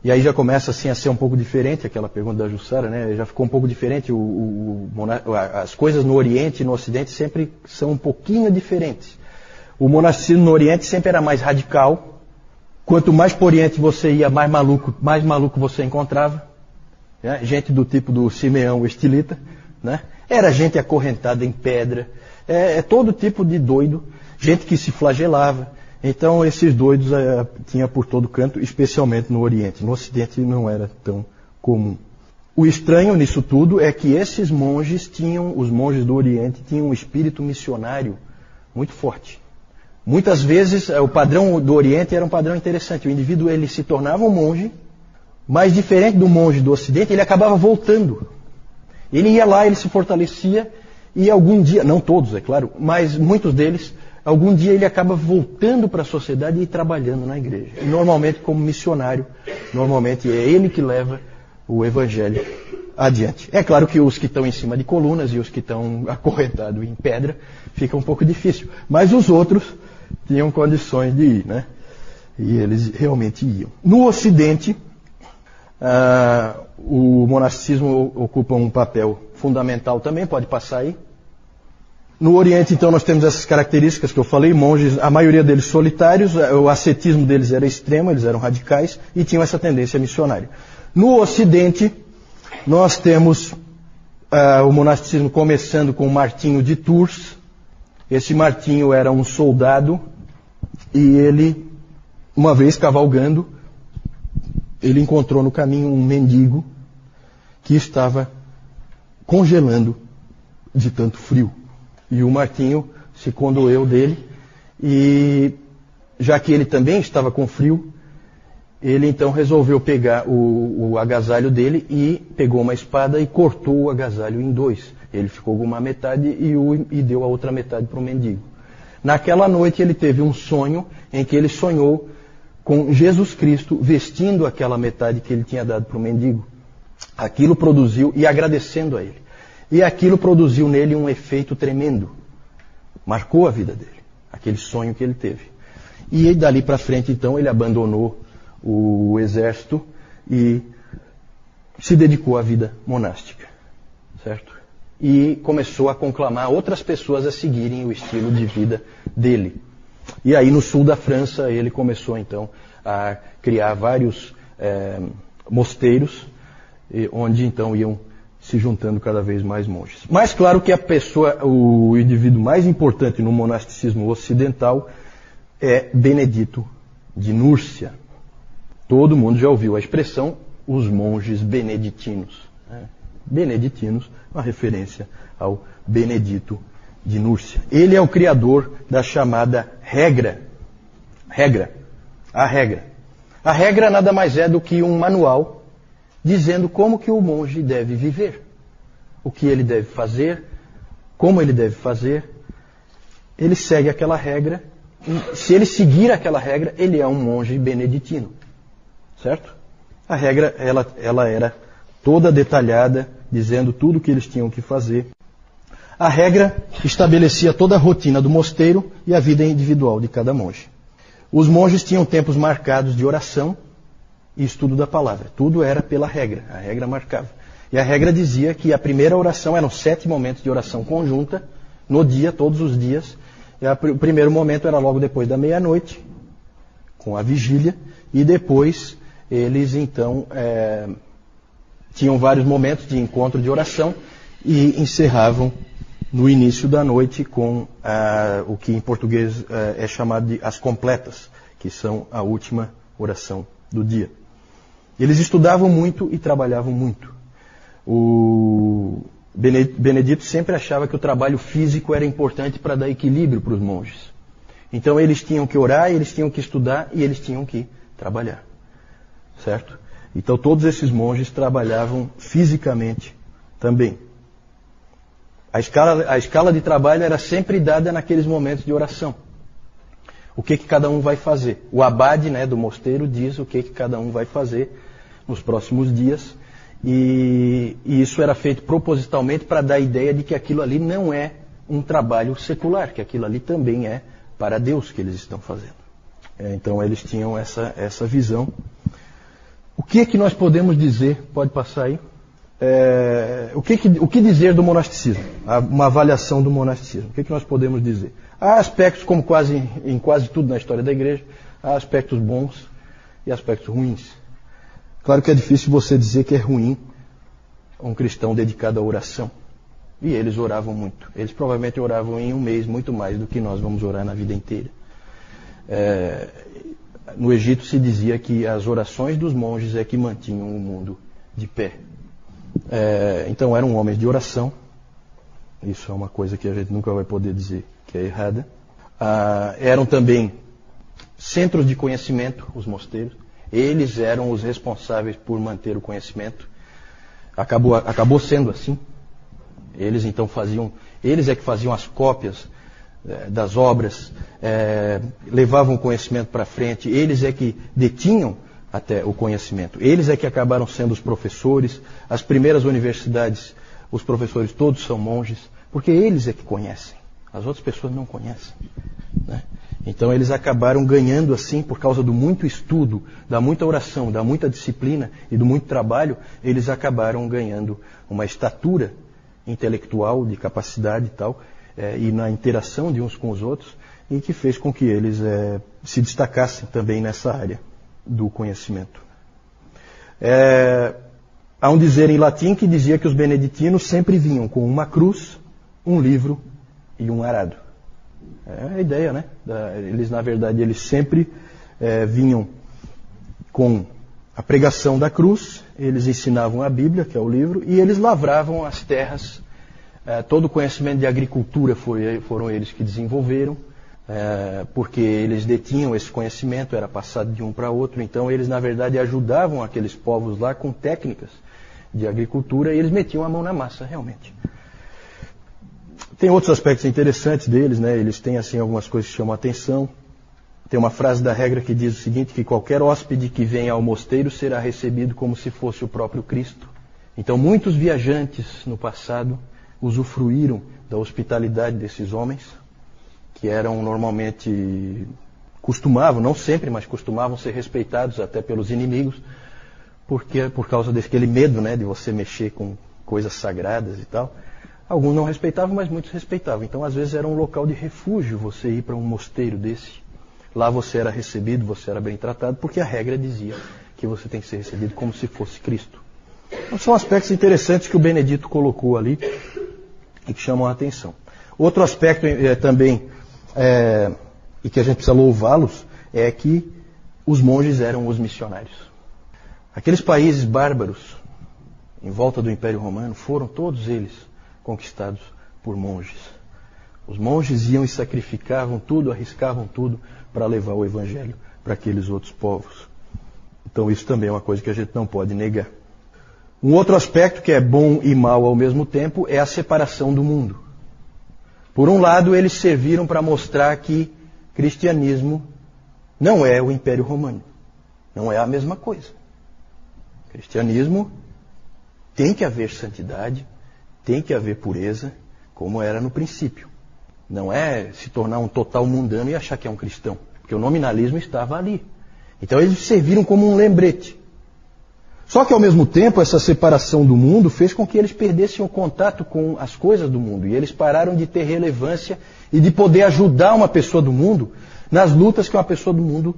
e aí já começa assim a ser um pouco diferente aquela pergunta da Jussara, né? Já ficou um pouco diferente. O, o, o, as coisas no Oriente e no Ocidente sempre são um pouquinho diferentes. O monasticismo no Oriente sempre era mais radical. Quanto mais para o Oriente você ia, mais maluco, mais maluco você encontrava. Né? Gente do tipo do Simeão Estilita, né? Era gente acorrentada em pedra. É, é todo tipo de doido. Gente que se flagelava então esses doidos é, tinha por todo canto, especialmente no Oriente. No Ocidente não era tão comum. O estranho nisso tudo é que esses monges tinham, os monges do Oriente, tinham um espírito missionário muito forte. Muitas vezes é, o padrão do Oriente era um padrão interessante. O indivíduo ele se tornava um monge, mas diferente do monge do Ocidente, ele acabava voltando. Ele ia lá, ele se fortalecia e algum dia, não todos, é claro, mas muitos deles algum dia ele acaba voltando para a sociedade e trabalhando na igreja. E normalmente como missionário, normalmente é ele que leva o evangelho adiante. É claro que os que estão em cima de colunas e os que estão acorrentados em pedra fica um pouco difícil, mas os outros tinham condições de ir, né? E eles realmente iam. No Ocidente, ah, o monasticismo ocupa um papel fundamental também, pode passar aí. No Oriente, então, nós temos essas características que eu falei, monges, a maioria deles solitários, eh, o ascetismo deles era extremo, eles eram radicais e tinham essa tendência missionária. No Ocidente, nós temos uh, o monasticismo começando com Martinho de Tours. Esse Martinho era um soldado e ele, uma vez cavalgando, ele encontrou no caminho um mendigo que estava congelando de tanto frio. E o Martinho se condoeu dele e já que ele também estava com frio, ele então resolveu pegar o, o, agasalho dele e pegou uma espada e cortou o agasalho em dois. Ele ficou com uma metade e, o, e deu a outra metade para o mendigo. Naquela noite ele teve um sonho em que ele sonhou com Jesus Cristo vestindo aquela metade que ele tinha dado para o mendigo. Aquilo produziu, e agradecendo a ele. E aquilo produziu nele um efeito tremendo. Marcou a vida dele, aquele sonho que ele teve. E dali para frente, então, ele abandonou o exército e se dedicou à vida monástica. Certo? E começou a conclamar outras pessoas a seguirem o estilo de vida dele. E aí, no sul da França, ele começou, então, a criar vários é, mosteiros, onde então iam se juntando cada vez mais monges. Mas claro que a pessoa, o indivíduo mais importante no monasticismo ocidental é Benedito de Núrcia. Todo mundo já ouviu a expressão os monges beneditinos. Né? Beneditinos, uma referência ao Benedito de Núrcia. Ele é o criador da chamada regra. Regra. A regra. A regra nada mais é do que um manual dizendo como que o monge deve viver, o que ele deve fazer, como ele deve fazer. Ele segue aquela regra. Se ele seguir aquela regra, ele é um monge beneditino. Certo? A regra, ela, ela era toda detalhada, dizendo tudo o que eles tinham que fazer. A regra estabelecia toda a rotina do mosteiro e a vida individual de cada monge. Os monges tinham tempos marcados de oração e estudo da palavra. Tudo era pela regra, a regra marcava. E a regra dizia que a primeira oração eram sete momentos de oração conjunta, no dia, todos os dias. A, o primeiro momento era logo depois da meia-noite, com a vigília, e depois eles então é, tinham vários momentos de encontro de oração e encerravam no início da noite com o que em português ah, é chamado de as completas, que são a última oração do dia. Eles estudavam muito e trabalhavam muito. O Benedito sempre achava que o trabalho físico era importante para dar equilíbrio para os monges. Então eles tinham que orar, eles tinham que estudar e eles tinham que trabalhar. Certo? Então todos esses monges trabalhavam fisicamente também. A escala, a escala de trabalho era sempre dada naqueles momentos de oração. O que, que cada um vai fazer? O abade né, do mosteiro diz o que, que cada um vai fazer nos próximos dias. E, e isso era feito propositalmente para dar a ideia de que aquilo ali não é um trabalho secular, que aquilo ali também é para Deus que eles estão fazendo. É, então eles tinham essa, essa visão. O que é que nós podemos dizer? Pode passar aí. É, o, que, que, o que dizer do monasticismo? Uma avaliação do monasticismo. O que, que nós podemos dizer? Há aspectos, como quase em quase tudo na história da igreja, há aspectos bons e aspectos ruins. Claro que é difícil você dizer que é ruim um cristão dedicado à oração. E eles oravam muito. Eles provavelmente oravam em um mês muito mais do que nós vamos orar na vida inteira. É, no Egito se dizia que as orações dos monges é que mantinham o mundo de pé. É, então eram homens de oração. Isso é uma coisa que a gente nunca vai poder dizer que é errada. Ah, eram também centros de conhecimento, os mosteiros. Eles eram os responsáveis por manter o conhecimento. Acabou, acabou sendo assim. Eles então faziam, eles é que faziam as cópias é, das obras, é, levavam o conhecimento para frente, eles é que detinham até o conhecimento. Eles é que acabaram sendo os professores, as primeiras universidades, os professores todos são monges, porque eles é que conhecem. As outras pessoas não conhecem. Né? Então eles acabaram ganhando assim, por causa do muito estudo, da muita oração, da muita disciplina e do muito trabalho, eles acabaram ganhando uma estatura intelectual, de capacidade e tal, é, e na interação de uns com os outros, e que fez com que eles é, se destacassem também nessa área do conhecimento. É, há um dizer em latim que dizia que os beneditinos sempre vinham com uma cruz, um livro e um arado. É a ideia, né? Eles, na verdade, eles sempre é, vinham com a pregação da cruz, eles ensinavam a Bíblia, que é o livro, e eles lavravam as terras. É, todo o conhecimento de agricultura foi, foram eles que desenvolveram, é, porque eles detinham esse conhecimento, era passado de um para outro, então eles, na verdade, ajudavam aqueles povos lá com técnicas de agricultura e eles metiam a mão na massa, realmente. Tem outros aspectos interessantes deles, né? Eles têm assim algumas coisas que chamam a atenção. Tem uma frase da regra que diz o seguinte, que qualquer hóspede que venha ao mosteiro será recebido como se fosse o próprio Cristo. Então muitos viajantes no passado usufruíram da hospitalidade desses homens, que eram normalmente costumavam, não sempre, mas costumavam ser respeitados até pelos inimigos, porque por causa daquele medo, né, de você mexer com coisas sagradas e tal. Alguns não respeitavam, mas muitos respeitavam. Então, às vezes era um local de refúgio você ir para um mosteiro desse. Lá você era recebido, você era bem tratado, porque a regra dizia que você tem que ser recebido como se fosse Cristo. Então, são aspectos interessantes que o Benedito colocou ali e que chamam a atenção. Outro aspecto é, também, é, e que a gente precisa louvá-los, é que os monges eram os missionários. Aqueles países bárbaros em volta do Império Romano foram todos eles conquistados por monges. Os monges iam e sacrificavam tudo, arriscavam tudo para levar o evangelho para aqueles outros povos. Então isso também é uma coisa que a gente não pode negar. Um outro aspecto que é bom e mal ao mesmo tempo é a separação do mundo. Por um lado, eles serviram para mostrar que cristianismo não é o Império Romano. Não é a mesma coisa. Cristianismo tem que haver santidade, tem que haver pureza, como era no princípio. Não é se tornar um total mundano e achar que é um cristão, porque o nominalismo estava ali. Então eles serviram como um lembrete. Só que ao mesmo tempo, essa separação do mundo fez com que eles perdessem o contato com as coisas do mundo. E eles pararam de ter relevância e de poder ajudar uma pessoa do mundo nas lutas que uma pessoa do mundo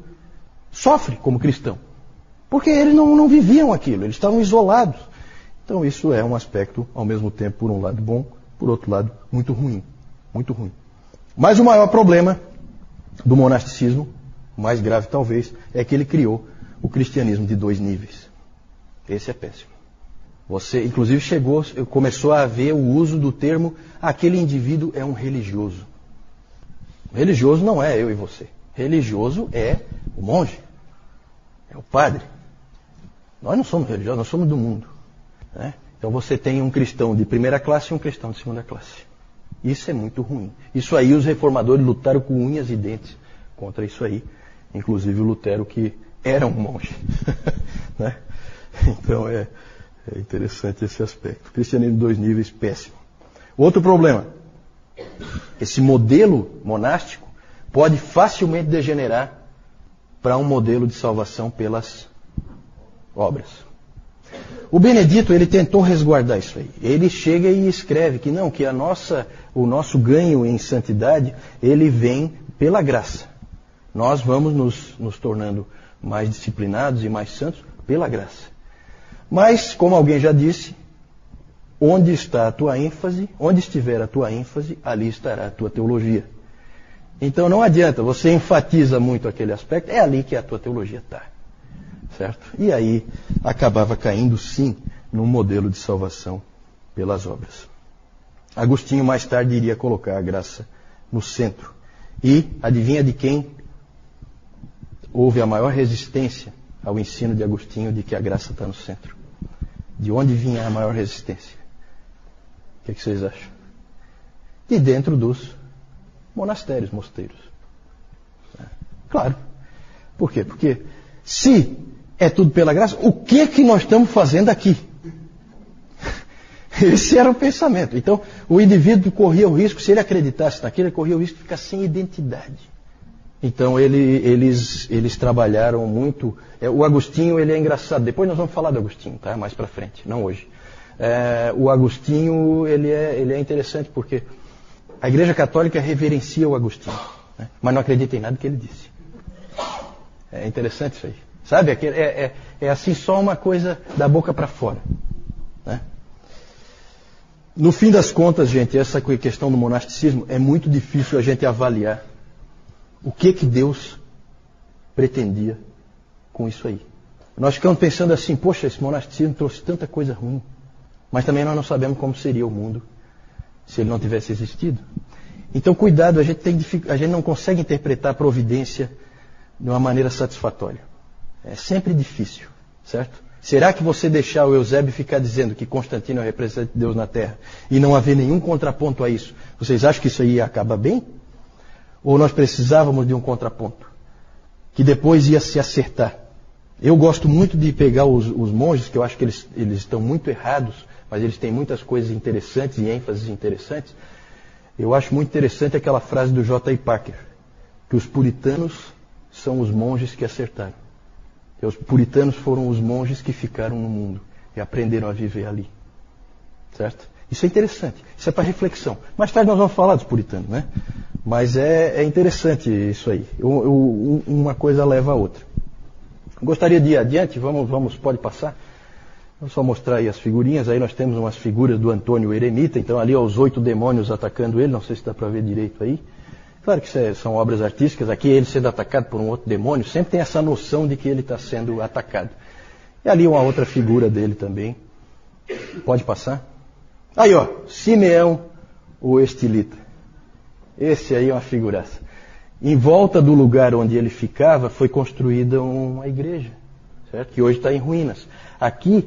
sofre como cristão. Porque eles não, não viviam aquilo, eles estavam isolados. Então isso é um aspecto, ao mesmo tempo, por um lado bom, por outro lado, muito ruim. Muito ruim. Mas o maior problema do monasticismo, mais grave talvez, é que ele criou o cristianismo de dois níveis. Esse é péssimo. Você, inclusive, chegou, começou a haver o uso do termo aquele indivíduo é um religioso. Religioso não é eu e você. Religioso é o monge, é o padre. Nós não somos religiosos, nós somos do mundo. Né? Então você tem um cristão de primeira classe e um cristão de segunda classe. Isso é muito ruim. Isso aí os reformadores lutaram com unhas e dentes contra isso aí. Inclusive o Lutero que era um monge. né? Então é, é interessante esse aspecto. Cristianismo dois níveis, péssimo. Outro problema. Esse modelo monástico pode facilmente degenerar para um modelo de salvação pelas obras. O Benedito ele tentou resguardar isso aí. Ele chega e escreve que não, que a nossa, o nosso ganho em santidade ele vem pela graça. Nós vamos nos, nos tornando mais disciplinados e mais santos pela graça. Mas, como alguém já disse, onde está a tua ênfase, onde estiver a tua ênfase, ali estará a tua teologia. Então não adianta, você enfatiza muito aquele aspecto, é ali que a tua teologia está. Certo? E aí acabava caindo sim num modelo de salvação pelas obras. Agostinho mais tarde iria colocar a graça no centro. E adivinha de quem houve a maior resistência ao ensino de Agostinho de que a graça está no centro? De onde vinha a maior resistência? O que, é que vocês acham? De dentro dos monastérios, mosteiros. Claro. Por quê? Porque se é tudo pela graça, o que é que nós estamos fazendo aqui? Esse era o pensamento. Então, o indivíduo corria o risco, se ele acreditasse naquilo, ele corria o risco de ficar sem identidade. Então, ele, eles, eles trabalharam muito. É, o Agostinho, ele é engraçado. Depois nós vamos falar do Agostinho, tá? Mais para frente, não hoje. É, o Agostinho, ele é, ele é interessante porque a Igreja Católica reverencia o Agostinho, né? mas não acredita em nada que ele disse. É interessante isso aí. Sabe? É, é, é assim só uma coisa da boca para fora. Né? No fim das contas, gente, essa questão do monasticismo é muito difícil a gente avaliar o que que Deus pretendia com isso aí. Nós ficamos pensando assim, poxa, esse monasticismo trouxe tanta coisa ruim. Mas também nós não sabemos como seria o mundo se ele não tivesse existido. Então, cuidado, a gente, tem, a gente não consegue interpretar a providência de uma maneira satisfatória. É sempre difícil, certo? Será que você deixar o Eusébio ficar dizendo que Constantino é o representante de Deus na Terra e não haver nenhum contraponto a isso, vocês acham que isso aí acaba bem? Ou nós precisávamos de um contraponto que depois ia se acertar? Eu gosto muito de pegar os, os monges, que eu acho que eles, eles estão muito errados, mas eles têm muitas coisas interessantes e ênfases interessantes. Eu acho muito interessante aquela frase do J. I. Parker, que os puritanos são os monges que acertaram. Os puritanos foram os monges que ficaram no mundo e aprenderam a viver ali. Certo? Isso é interessante. Isso é para reflexão. Mais tarde nós vamos falar dos puritanos, né? Mas é, é interessante isso aí. Eu, eu, uma coisa leva a outra. Gostaria de ir adiante, vamos, vamos, pode passar. Vou só mostrar aí as figurinhas. Aí nós temos umas figuras do Antônio Eremita. Então ali ó, os oito demônios atacando ele. Não sei se dá para ver direito aí. Claro que é, são obras artísticas, aqui ele sendo atacado por um outro demônio, sempre tem essa noção de que ele está sendo atacado. E ali uma outra figura dele também. Pode passar? Aí, ó, Simeão, o estilita. Esse aí é uma figuraça. Em volta do lugar onde ele ficava foi construída uma igreja, certo? Que hoje está em ruínas. Aqui,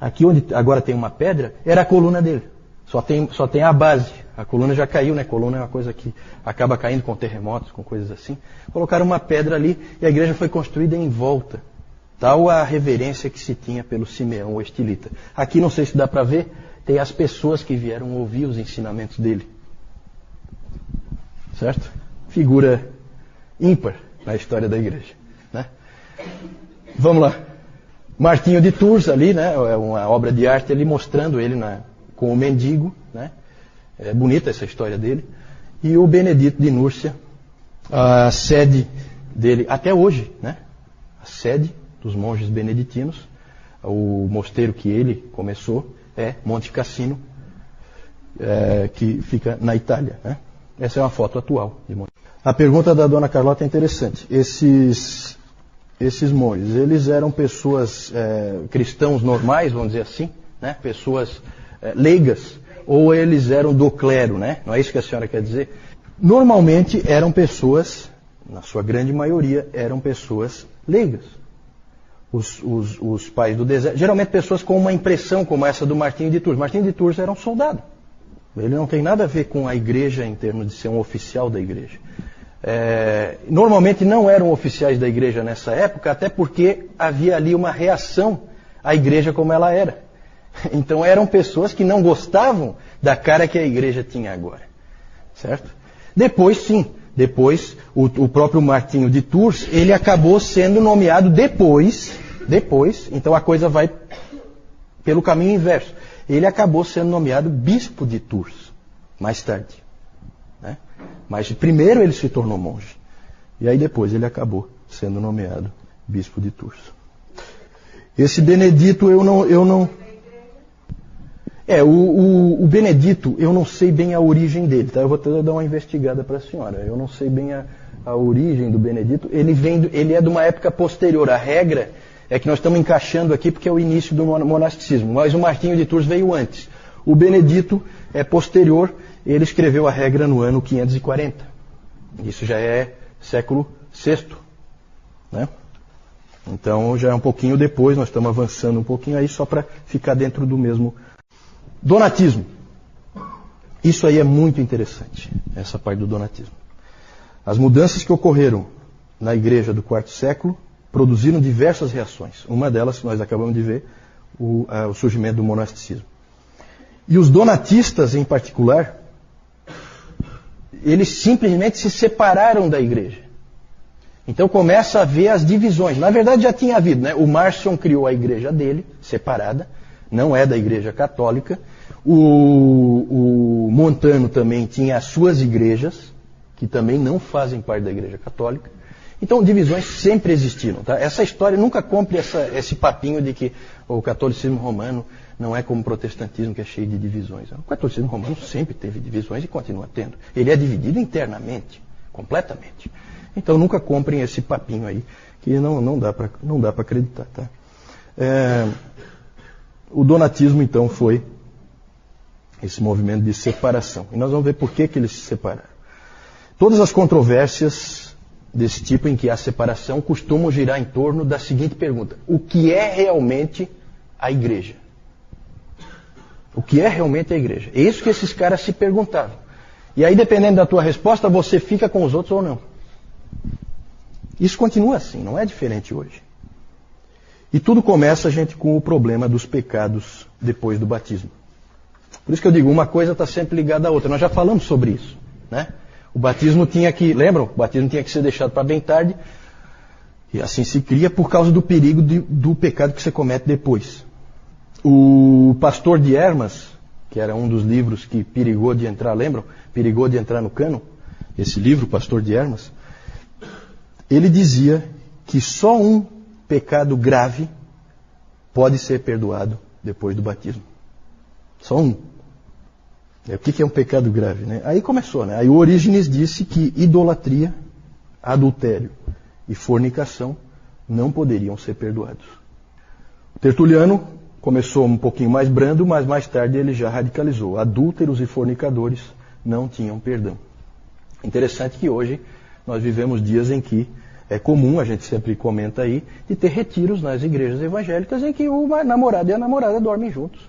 aqui onde agora tem uma pedra, era a coluna dele. Só tem, só tem a base. A coluna já caiu, né? Coluna é uma coisa que acaba caindo com terremotos, com coisas assim. Colocaram uma pedra ali e a igreja foi construída em volta. Tal a reverência que se tinha pelo Simeão, o estilita. Aqui, não sei se dá para ver, tem as pessoas que vieram ouvir os ensinamentos dele. Certo? Figura ímpar na história da igreja. Né? Vamos lá. Martinho de Tours ali, né? É uma obra de arte ali mostrando ele na, com o mendigo, né? É bonita essa história dele. E o Benedito de Núrcia, a sede dele, até hoje, né? A sede dos monges beneditinos, o mosteiro que ele começou é Monte Cassino, é, que fica na Itália. Né? Essa é uma foto atual de Monte. A pergunta da dona Carlota é interessante. Esses, esses monges, eles eram pessoas é, cristãos normais, vamos dizer assim, né? pessoas é, leigas, ou eles eram do clero, né? Não é isso que a senhora quer dizer? normalmente eram pessoas, na sua grande maioria, eram pessoas leigas. Os, os, os pais do deserto, geralmente pessoas com uma impressão como essa do Martinho de Tours. Martinho de Tours era um soldado. Ele não tem nada a ver com a igreja em termos de ser um oficial da igreja. É, normalmente não eram oficiais da igreja nessa época, até porque havia ali uma reação à igreja como ela era. Então eram pessoas que não gostavam da cara que a igreja tinha agora. Certo? Depois, sim, depois o, o próprio Martinho de Tours, ele acabou sendo nomeado depois, depois, então a coisa vai pelo caminho inverso. Ele acabou sendo nomeado bispo de Tours, mais tarde. Né? Mas primeiro ele se tornou monge. E aí depois ele acabou sendo nomeado bispo de Tours. Esse Benedito eu não, eu não, é, o, o, o, Benedito, eu não sei bem a origem dele, tá? Eu vou até dar uma investigada para a senhora. Eu não sei bem a, a origem do Benedito. Ele, vem, ele é de uma época posterior. A regra é que nós estamos encaixando aqui porque é o início do monasticismo. Mas o Martinho de Tours veio antes. O Benedito é posterior. Ele escreveu a regra no ano 540. Isso já é século VI. Né? Então já é um pouquinho depois, nós estamos avançando um pouquinho aí só para ficar dentro do mesmo Donatismo. Isso aí é muito interessante, essa parte do donatismo. As mudanças que ocorreram na igreja do quarto século produziram diversas reações. Uma delas, nós acabamos de ver, o, a, o surgimento do monasticismo. E os donatistas, em particular, eles simplesmente se separaram da igreja. Então começa a haver as divisões. Na verdade já tinha havido, né? O Marcion criou a igreja dele, separada, não é da igreja católica. O, o Montano também tinha as suas igrejas, que também não fazem parte da igreja católica. Então, divisões sempre existiram. Tá? Essa história nunca compre essa, esse papinho de que o catolicismo romano não é como o protestantismo, que é cheio de divisões. O catolicismo romano sempre teve divisões e continua tendo. Ele é dividido internamente, completamente. Então, nunca comprem esse papinho aí, que não, não dá para acreditar. Tá? É, o donatismo, então, foi esse movimento de separação. E nós vamos ver por que, que eles se separaram. Todas as controvérsias desse tipo em que há separação costumam girar em torno da seguinte pergunta: O que é realmente a igreja? O que é realmente a igreja? É isso que esses caras se perguntavam. E aí, dependendo da tua resposta, você fica com os outros ou não. Isso continua assim, não é diferente hoje. E tudo começa, gente, com o problema dos pecados depois do batismo. Por isso que eu digo, uma coisa está sempre ligada à outra. Nós já falamos sobre isso. Né? O batismo tinha que, lembram? O batismo tinha que ser deixado para bem tarde. E assim se cria por causa do perigo de, do pecado que você comete depois. O pastor de Hermas, que era um dos livros que perigou de entrar, lembram? Perigou de entrar no cano. Esse livro, Pastor de Hermas. Ele dizia que só um pecado grave pode ser perdoado depois do batismo. Só um. É, o que é um pecado grave? Né? Aí começou, né? Aí o Orígenes disse que idolatria, adultério e fornicação não poderiam ser perdoados. O Tertuliano começou um pouquinho mais brando, mas mais tarde ele já radicalizou. Adúlteros e fornicadores não tinham perdão. Interessante que hoje nós vivemos dias em que é comum, a gente sempre comenta aí, de ter retiros nas igrejas evangélicas em que o namorado e a namorada dormem juntos.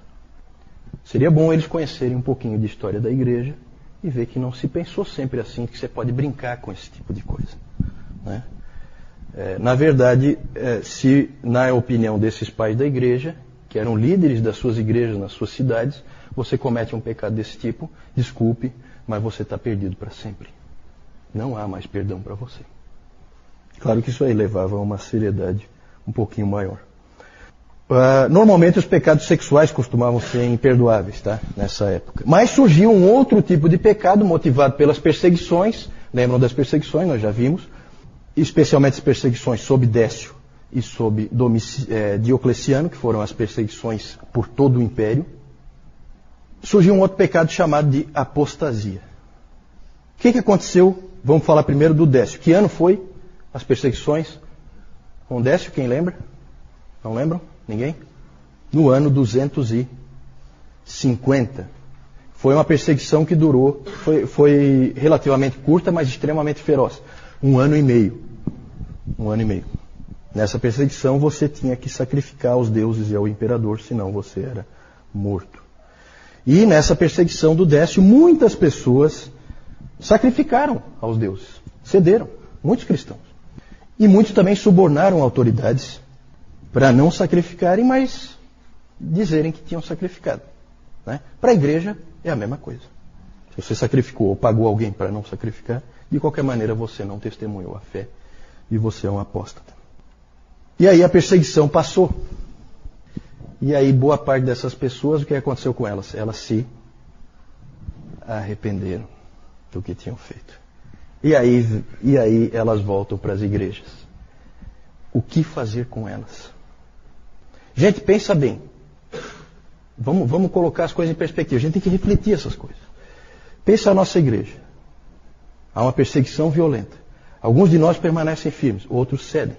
Seria bom eles conhecerem um pouquinho de história da igreja e ver que não se pensou sempre assim, que você pode brincar com esse tipo de coisa. Né? É, na verdade, é, se na opinião desses pais da igreja, que eram líderes das suas igrejas nas suas cidades, você comete um pecado desse tipo, desculpe, mas você está perdido para sempre. Não há mais perdão para você. Claro que isso aí levava a uma seriedade um pouquinho maior. Uh, normalmente os pecados sexuais costumavam ser imperdoáveis, tá? Nessa época. Mas surgiu um outro tipo de pecado motivado pelas perseguições. Lembram das perseguições? Nós já vimos. Especialmente as perseguições sob Décio e sob é, Diocleciano, que foram as perseguições por todo o império. Surgiu um outro pecado chamado de apostasia. O que, que aconteceu? Vamos falar primeiro do Décio. Que ano foi? As perseguições com Décio, quem lembra? Não lembram? Ninguém? No ano 250. Foi uma perseguição que durou, foi, foi relativamente curta, mas extremamente feroz. Um ano e meio. Um ano e meio. Nessa perseguição você tinha que sacrificar aos deuses e ao imperador, senão você era morto. E nessa perseguição do Décio, muitas pessoas sacrificaram aos deuses, cederam, muitos cristãos. E muitos também subornaram autoridades para não sacrificarem, mas dizerem que tinham sacrificado. Né? Para a igreja é a mesma coisa. Se você sacrificou ou pagou alguém para não sacrificar, de qualquer maneira você não testemunhou a fé e você é um apóstata. E aí a perseguição passou. E aí boa parte dessas pessoas, o que aconteceu com elas? Elas se arrependeram do que tinham feito. E aí, e aí elas voltam para as igrejas. O que fazer com elas? Gente, pensa bem. Vamos, vamos colocar as coisas em perspectiva. A gente tem que refletir essas coisas. Pensa a nossa igreja. Há uma perseguição violenta. Alguns de nós permanecem firmes, outros cedem.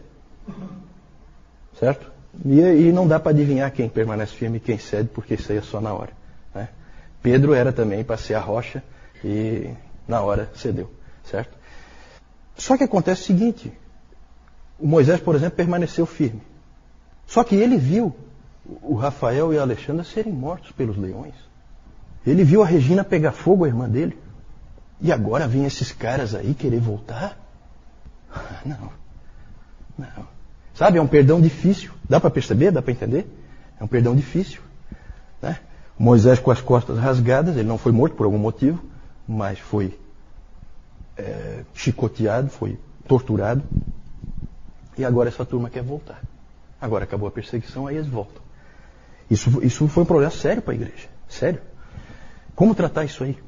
Certo? E, e não dá para adivinhar quem permanece firme e quem cede, porque isso aí é só na hora. Né? Pedro era também para ser a rocha e na hora cedeu. Certo? Só que acontece o seguinte: o Moisés, por exemplo, permaneceu firme. Só que ele viu o Rafael e a Alexandra serem mortos pelos leões. Ele viu a Regina pegar fogo, a irmã dele. E agora vêm esses caras aí querer voltar? Não. Não. Sabe, é um perdão difícil. Dá para perceber? Dá para entender? É um perdão difícil. Né? Moisés com as costas rasgadas, ele não foi morto por algum motivo, mas foi é, chicoteado, foi torturado. E agora essa turma quer voltar. Agora acabou a perseguição, aí eles voltam. Isso, isso foi um problema sério para a igreja. Sério. Como tratar isso aí?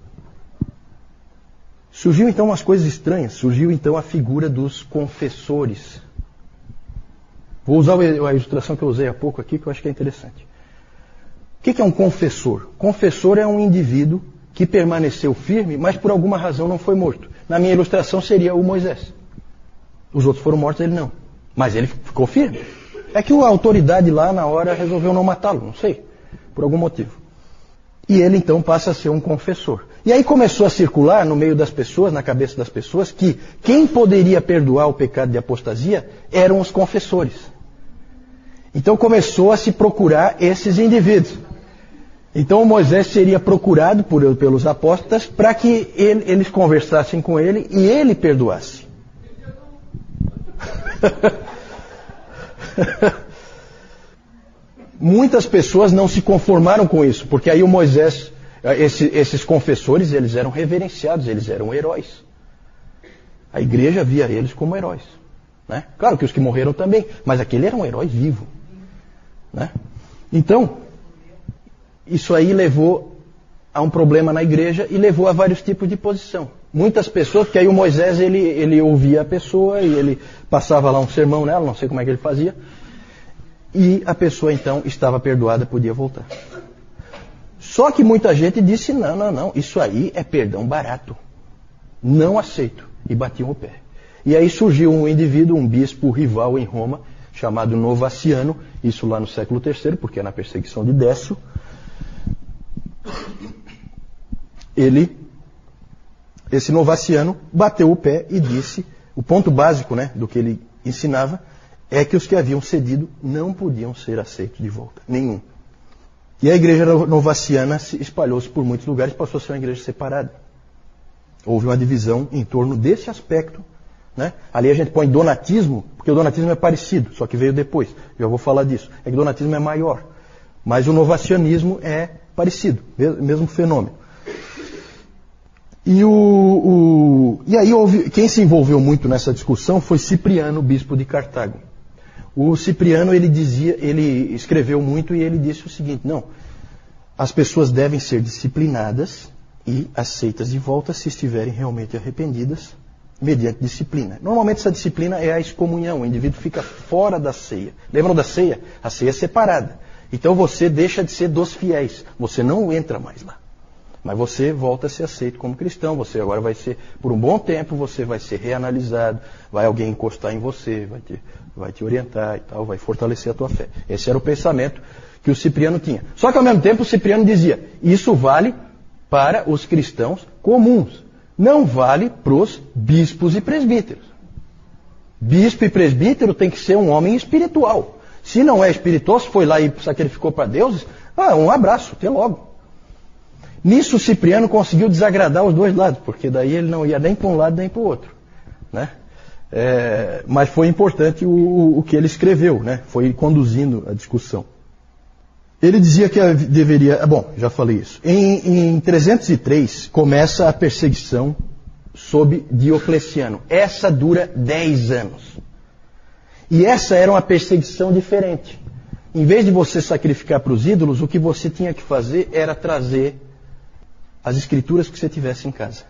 Surgiu então umas coisas estranhas. Surgiu então a figura dos confessores. Vou usar a ilustração que eu usei há pouco aqui, que eu acho que é interessante. O que é um confessor? Confessor é um indivíduo que permaneceu firme, mas por alguma razão não foi morto. Na minha ilustração seria o Moisés. Os outros foram mortos, ele não. Mas ele ficou firme. É que a autoridade lá na hora resolveu não matá-lo, não sei, por algum motivo. E ele então passa a ser um confessor. E aí começou a circular no meio das pessoas, na cabeça das pessoas, que quem poderia perdoar o pecado de apostasia eram os confessores. Então começou a se procurar esses indivíduos. Então Moisés seria procurado por, pelos apóstolos para que ele, eles conversassem com ele e ele perdoasse. Muitas pessoas não se conformaram com isso, porque aí o Moisés, esse, esses confessores, eles eram reverenciados, eles eram heróis. A igreja via eles como heróis. Né? Claro que os que morreram também, mas aquele era um herói vivo. Né? Então, isso aí levou a um problema na igreja e levou a vários tipos de posição. Muitas pessoas, porque aí o Moisés ele, ele ouvia a pessoa e ele passava lá um sermão nela, não sei como é que ele fazia, e a pessoa então estava perdoada, podia voltar. Só que muita gente disse: não, não, não, isso aí é perdão barato. Não aceito. E batiam o pé. E aí surgiu um indivíduo, um bispo rival em Roma, chamado Novaciano, isso lá no século III, porque é na perseguição de Décio. Ele, esse Novaciano, bateu o pé e disse, o ponto básico né, do que ele ensinava, é que os que haviam cedido não podiam ser aceitos de volta, nenhum. E a igreja novaciana se espalhou-se por muitos lugares, passou a ser uma igreja separada. Houve uma divisão em torno desse aspecto né? Ali a gente põe donatismo, porque o donatismo é parecido, só que veio depois. Já vou falar disso. É que o donatismo é maior. Mas o novacionismo é parecido, mesmo fenômeno. E, o, o, e aí houve, quem se envolveu muito nessa discussão foi Cipriano, bispo de Cartago. O Cipriano ele dizia, ele escreveu muito e ele disse o seguinte: não, as pessoas devem ser disciplinadas e aceitas de volta se estiverem realmente arrependidas mediante disciplina. Normalmente essa disciplina é a excomunhão, o indivíduo fica fora da ceia. Lembram da ceia? A ceia é separada. Então você deixa de ser dos fiéis, você não entra mais lá. Mas você volta a ser aceito como cristão, você agora vai ser, por um bom tempo, você vai ser reanalisado, vai alguém encostar em você, vai te, vai te orientar e tal, vai fortalecer a tua fé. Esse era o pensamento que o Cipriano tinha. Só que ao mesmo tempo o Cipriano dizia, isso vale para os cristãos comuns. Não vale para os bispos e presbíteros. Bispo e presbítero tem que ser um homem espiritual. Se não é espiritual, se foi lá e sacrificou para deuses, ah, um abraço, até logo. Nisso Cipriano conseguiu desagradar os dois lados, porque daí ele não ia nem para um lado nem para o outro. Né? É, mas foi importante o, o, que ele escreveu, né? foi conduzindo a discussão. Ele dizia que deveria. Bom, já falei isso. Em, em 303 começa a perseguição sob Diocleciano. Essa dura 10 anos. E essa era uma perseguição diferente. Em vez de você sacrificar para os ídolos, o que você tinha que fazer era trazer as escrituras que você tivesse em casa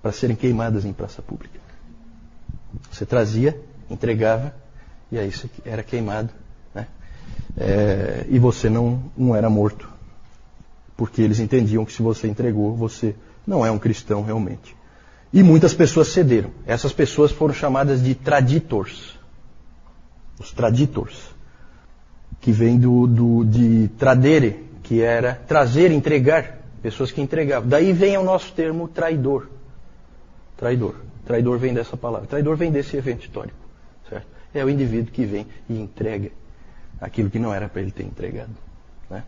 para serem queimadas em praça pública. Você trazia, entregava e aí isso era queimado. Né? É, e você não, não era morto. Porque eles entendiam que se você entregou, você não é um cristão realmente. E muitas pessoas cederam. Essas pessoas foram chamadas de traditors. Os traditors. Que vem do, do, de tradere, que era trazer, entregar. Pessoas que entregavam. Daí vem o nosso termo traidor. Traidor. Traidor vem dessa palavra. Traidor vem desse evento histórico. Certo? É o indivíduo que vem e entrega aquilo que não era para ele ter entregado. Né?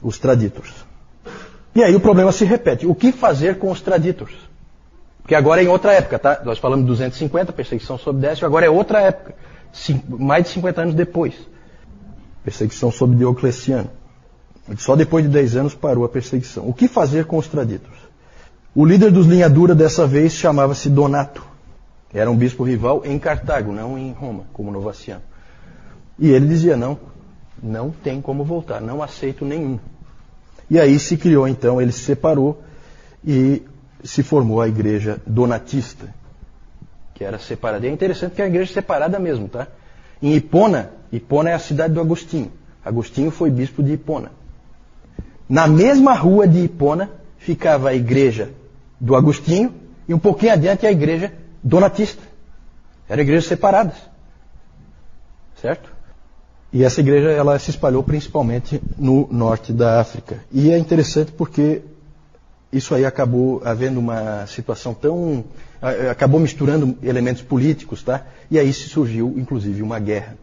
Os traditors. E aí o problema se repete. O que fazer com os traditors? Porque agora é em outra época, tá? Nós falamos de 250, perseguição sob Décio, agora é outra época. Mais de 50 anos depois. Perseguição sob Diocleciano. Só depois de 10 anos parou a perseguição. O que fazer com os traditos? O líder dos linha dura dessa vez chamava-se Donato. Era um bispo rival em Cartago, não em Roma, como Novaciano. E ele dizia: não, não tem como voltar, não aceito nenhum. E aí se criou então, ele se separou e se formou a igreja donatista, que era separada. E é interessante que é a igreja separada mesmo, tá? Em Hipona, Hipona é a cidade do Agostinho. Agostinho foi bispo de Hipona. Na mesma rua de Hipona ficava a igreja do Agostinho e um pouquinho adiante a igreja donatista. Eram igrejas separadas. Certo? E essa igreja ela se espalhou principalmente no norte da África. E é interessante porque isso aí acabou havendo uma situação tão. Acabou misturando elementos políticos, tá? E aí se surgiu, inclusive, uma guerra.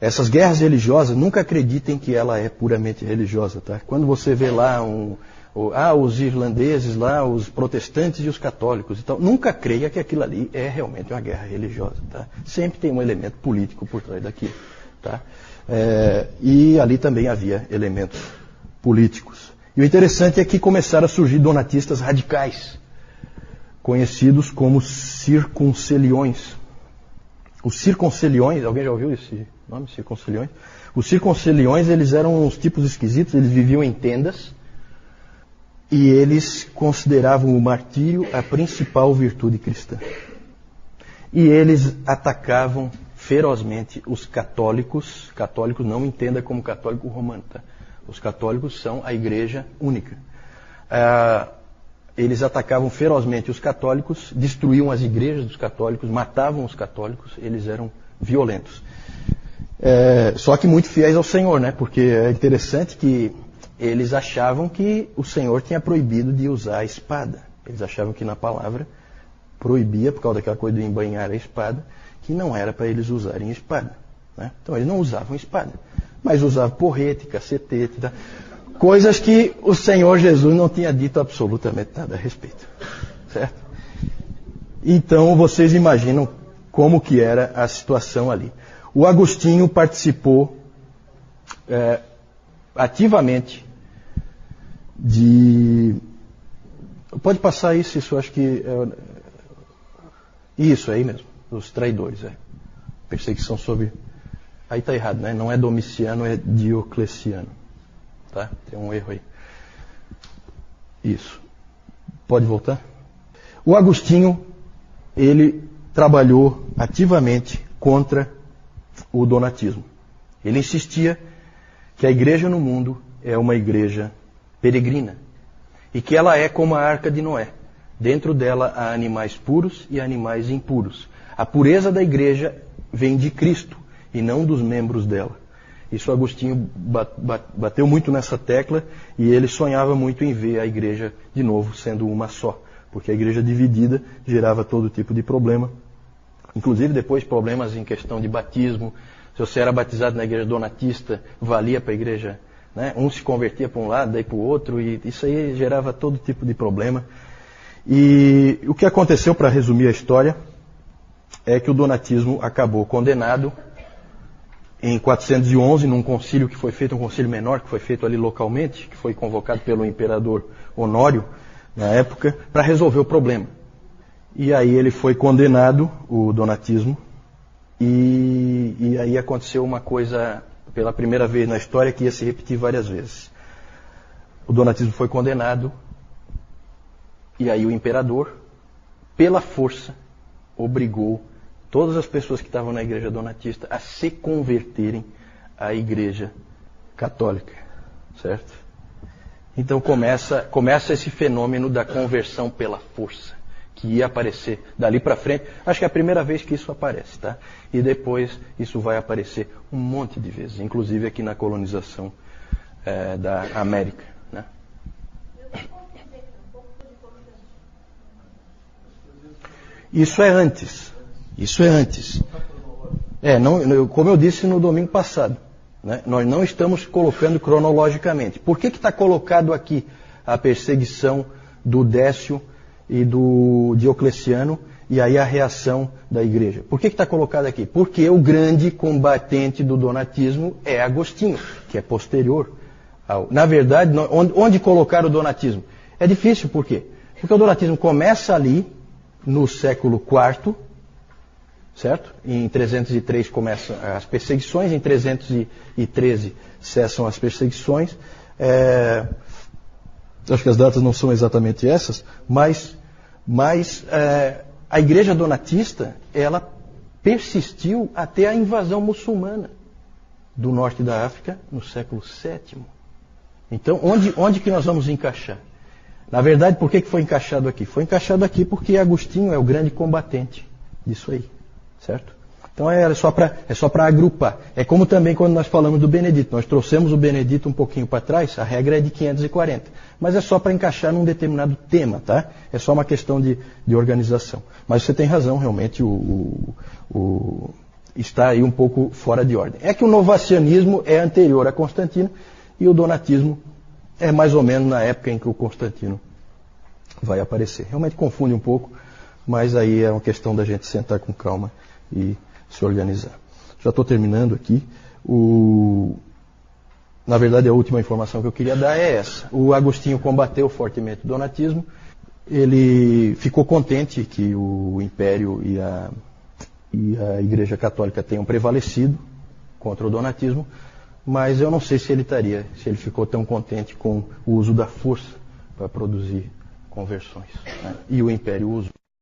Essas guerras religiosas, nunca acreditem que ela é puramente religiosa, tá? Quando você vê lá um, ah, os irlandeses lá, os protestantes e os católicos e tal, nunca creia que aquilo ali é realmente uma guerra religiosa, tá? Sempre tem um elemento político por trás daquilo, tá? É, e ali também havia elementos políticos. E o interessante é que começaram a surgir donatistas radicais, conhecidos como circunceliões. Os circunceliões, alguém já ouviu esse nome, circunceliões? Os circunceliões, eles eram uns tipos esquisitos, eles viviam em tendas e eles consideravam o martírio a principal virtude cristã. E eles atacavam ferozmente os católicos, católicos não entenda como católico romano, tá? Os católicos são a igreja única. Ah, eles atacavam ferozmente os católicos, destruíam as igrejas dos católicos, matavam os católicos, eles eram violentos. É, só que muito fiéis ao Senhor, né? Porque é interessante que eles achavam que o Senhor tinha proibido de usar a espada. Eles achavam que na palavra proibia, por causa daquela coisa de embanhar a espada, que não era para eles usarem espada. Né? Então eles não usavam espada mas usava porrete, cacetete, tá? Coisas que o Senhor Jesus não tinha dito absolutamente nada a respeito. Certo? Então vocês imaginam como que era a situação ali. O Agostinho participou é, ativamente de. Pode passar isso, isso acho que. É... Isso aí mesmo, os traidores. É. Perseguição sobre Aí está errado, né? Não é Domiciano, é Diocleciano. Tá? Tem um erro aí. Isso. Pode voltar? O Agostinho, ele trabalhou ativamente contra o donatismo. Ele insistia que a igreja no mundo é uma igreja peregrina e que ela é como a arca de Noé. Dentro dela há animais puros e animais impuros. A pureza da igreja vem de Cristo e não dos membros dela. Isso Agostinho bateu muito nessa tecla e ele sonhava muito em ver a igreja de novo sendo uma só, porque a igreja dividida gerava todo tipo de problema, inclusive depois problemas em questão de batismo. Se você era batizado na igreja donatista, valia para a igreja, né? um se convertia para um lado, daí para o outro, e isso aí gerava todo tipo de problema. E o que aconteceu, para resumir a história, é que o donatismo acabou condenado em 411, num concílio que foi feito, um concílio menor que foi feito ali localmente, que foi convocado pelo imperador Honório na época, para resolver o problema. E aí ele foi condenado, o donatismo, e, e aí aconteceu uma coisa pela primeira vez na história que ia se repetir várias vezes. O donatismo foi condenado, e aí o imperador, pela força, obrigou todas as pessoas que estavam na igreja donatista a se converterem à igreja católica, certo? Então começa, começa esse fenômeno da conversão pela força, que ia aparecer dali para frente. Acho que é a primeira vez que isso aparece, tá? E depois isso vai aparecer um monte de vezes, inclusive aqui na colonização é, da América. Né? Isso é antes. Isso é antes. É, não, como eu disse no domingo passado, né, nós não estamos colocando cronologicamente. Por que está colocado aqui a perseguição do Décio e do Diocleciano e aí a reação da igreja? Por que está colocado aqui? Porque o grande combatente do donatismo é Agostinho, que é posterior ao. Na verdade, onde, onde colocar o donatismo? É difícil, por quê? Porque o donatismo começa ali, no século IV, certo? Em 303 começam as perseguições, em 313 cessam as perseguições. É, acho que as datas não são exatamente essas, mas, mas é, a igreja donatista, ela persistiu até a invasão muçulmana do norte da África no século VII. Então, onde, onde que nós vamos encaixar? Na verdade, por que, que foi encaixado aqui? Foi encaixado aqui porque Agostinho é o grande combatente disso aí. Certo? Então é só para é só para agrupar. É como também quando nós falamos do Benedito. Nós trouxemos o Benedito um pouquinho para trás, a regra é de 540. Mas é só para encaixar num determinado tema, tá? É só uma questão de, de organização. Mas você tem razão, realmente o, o, o, está aí um pouco fora de ordem. É que o novacianismo é anterior a Constantino e o donatismo é mais ou menos na época em que o Constantino vai aparecer. Realmente confunde um pouco, mas aí é uma questão da gente sentar com calma e se organizar. Já estou terminando aqui. O... Na verdade, a última informação que eu queria dar é essa. O Agostinho combateu fortemente o donatismo. Ele ficou contente que o Império e a, e a Igreja Católica tenham prevalecido contra o donatismo, mas eu não sei se ele estaria, se ele ficou tão contente com o uso da força para produzir conversões. Né? E o Império usou.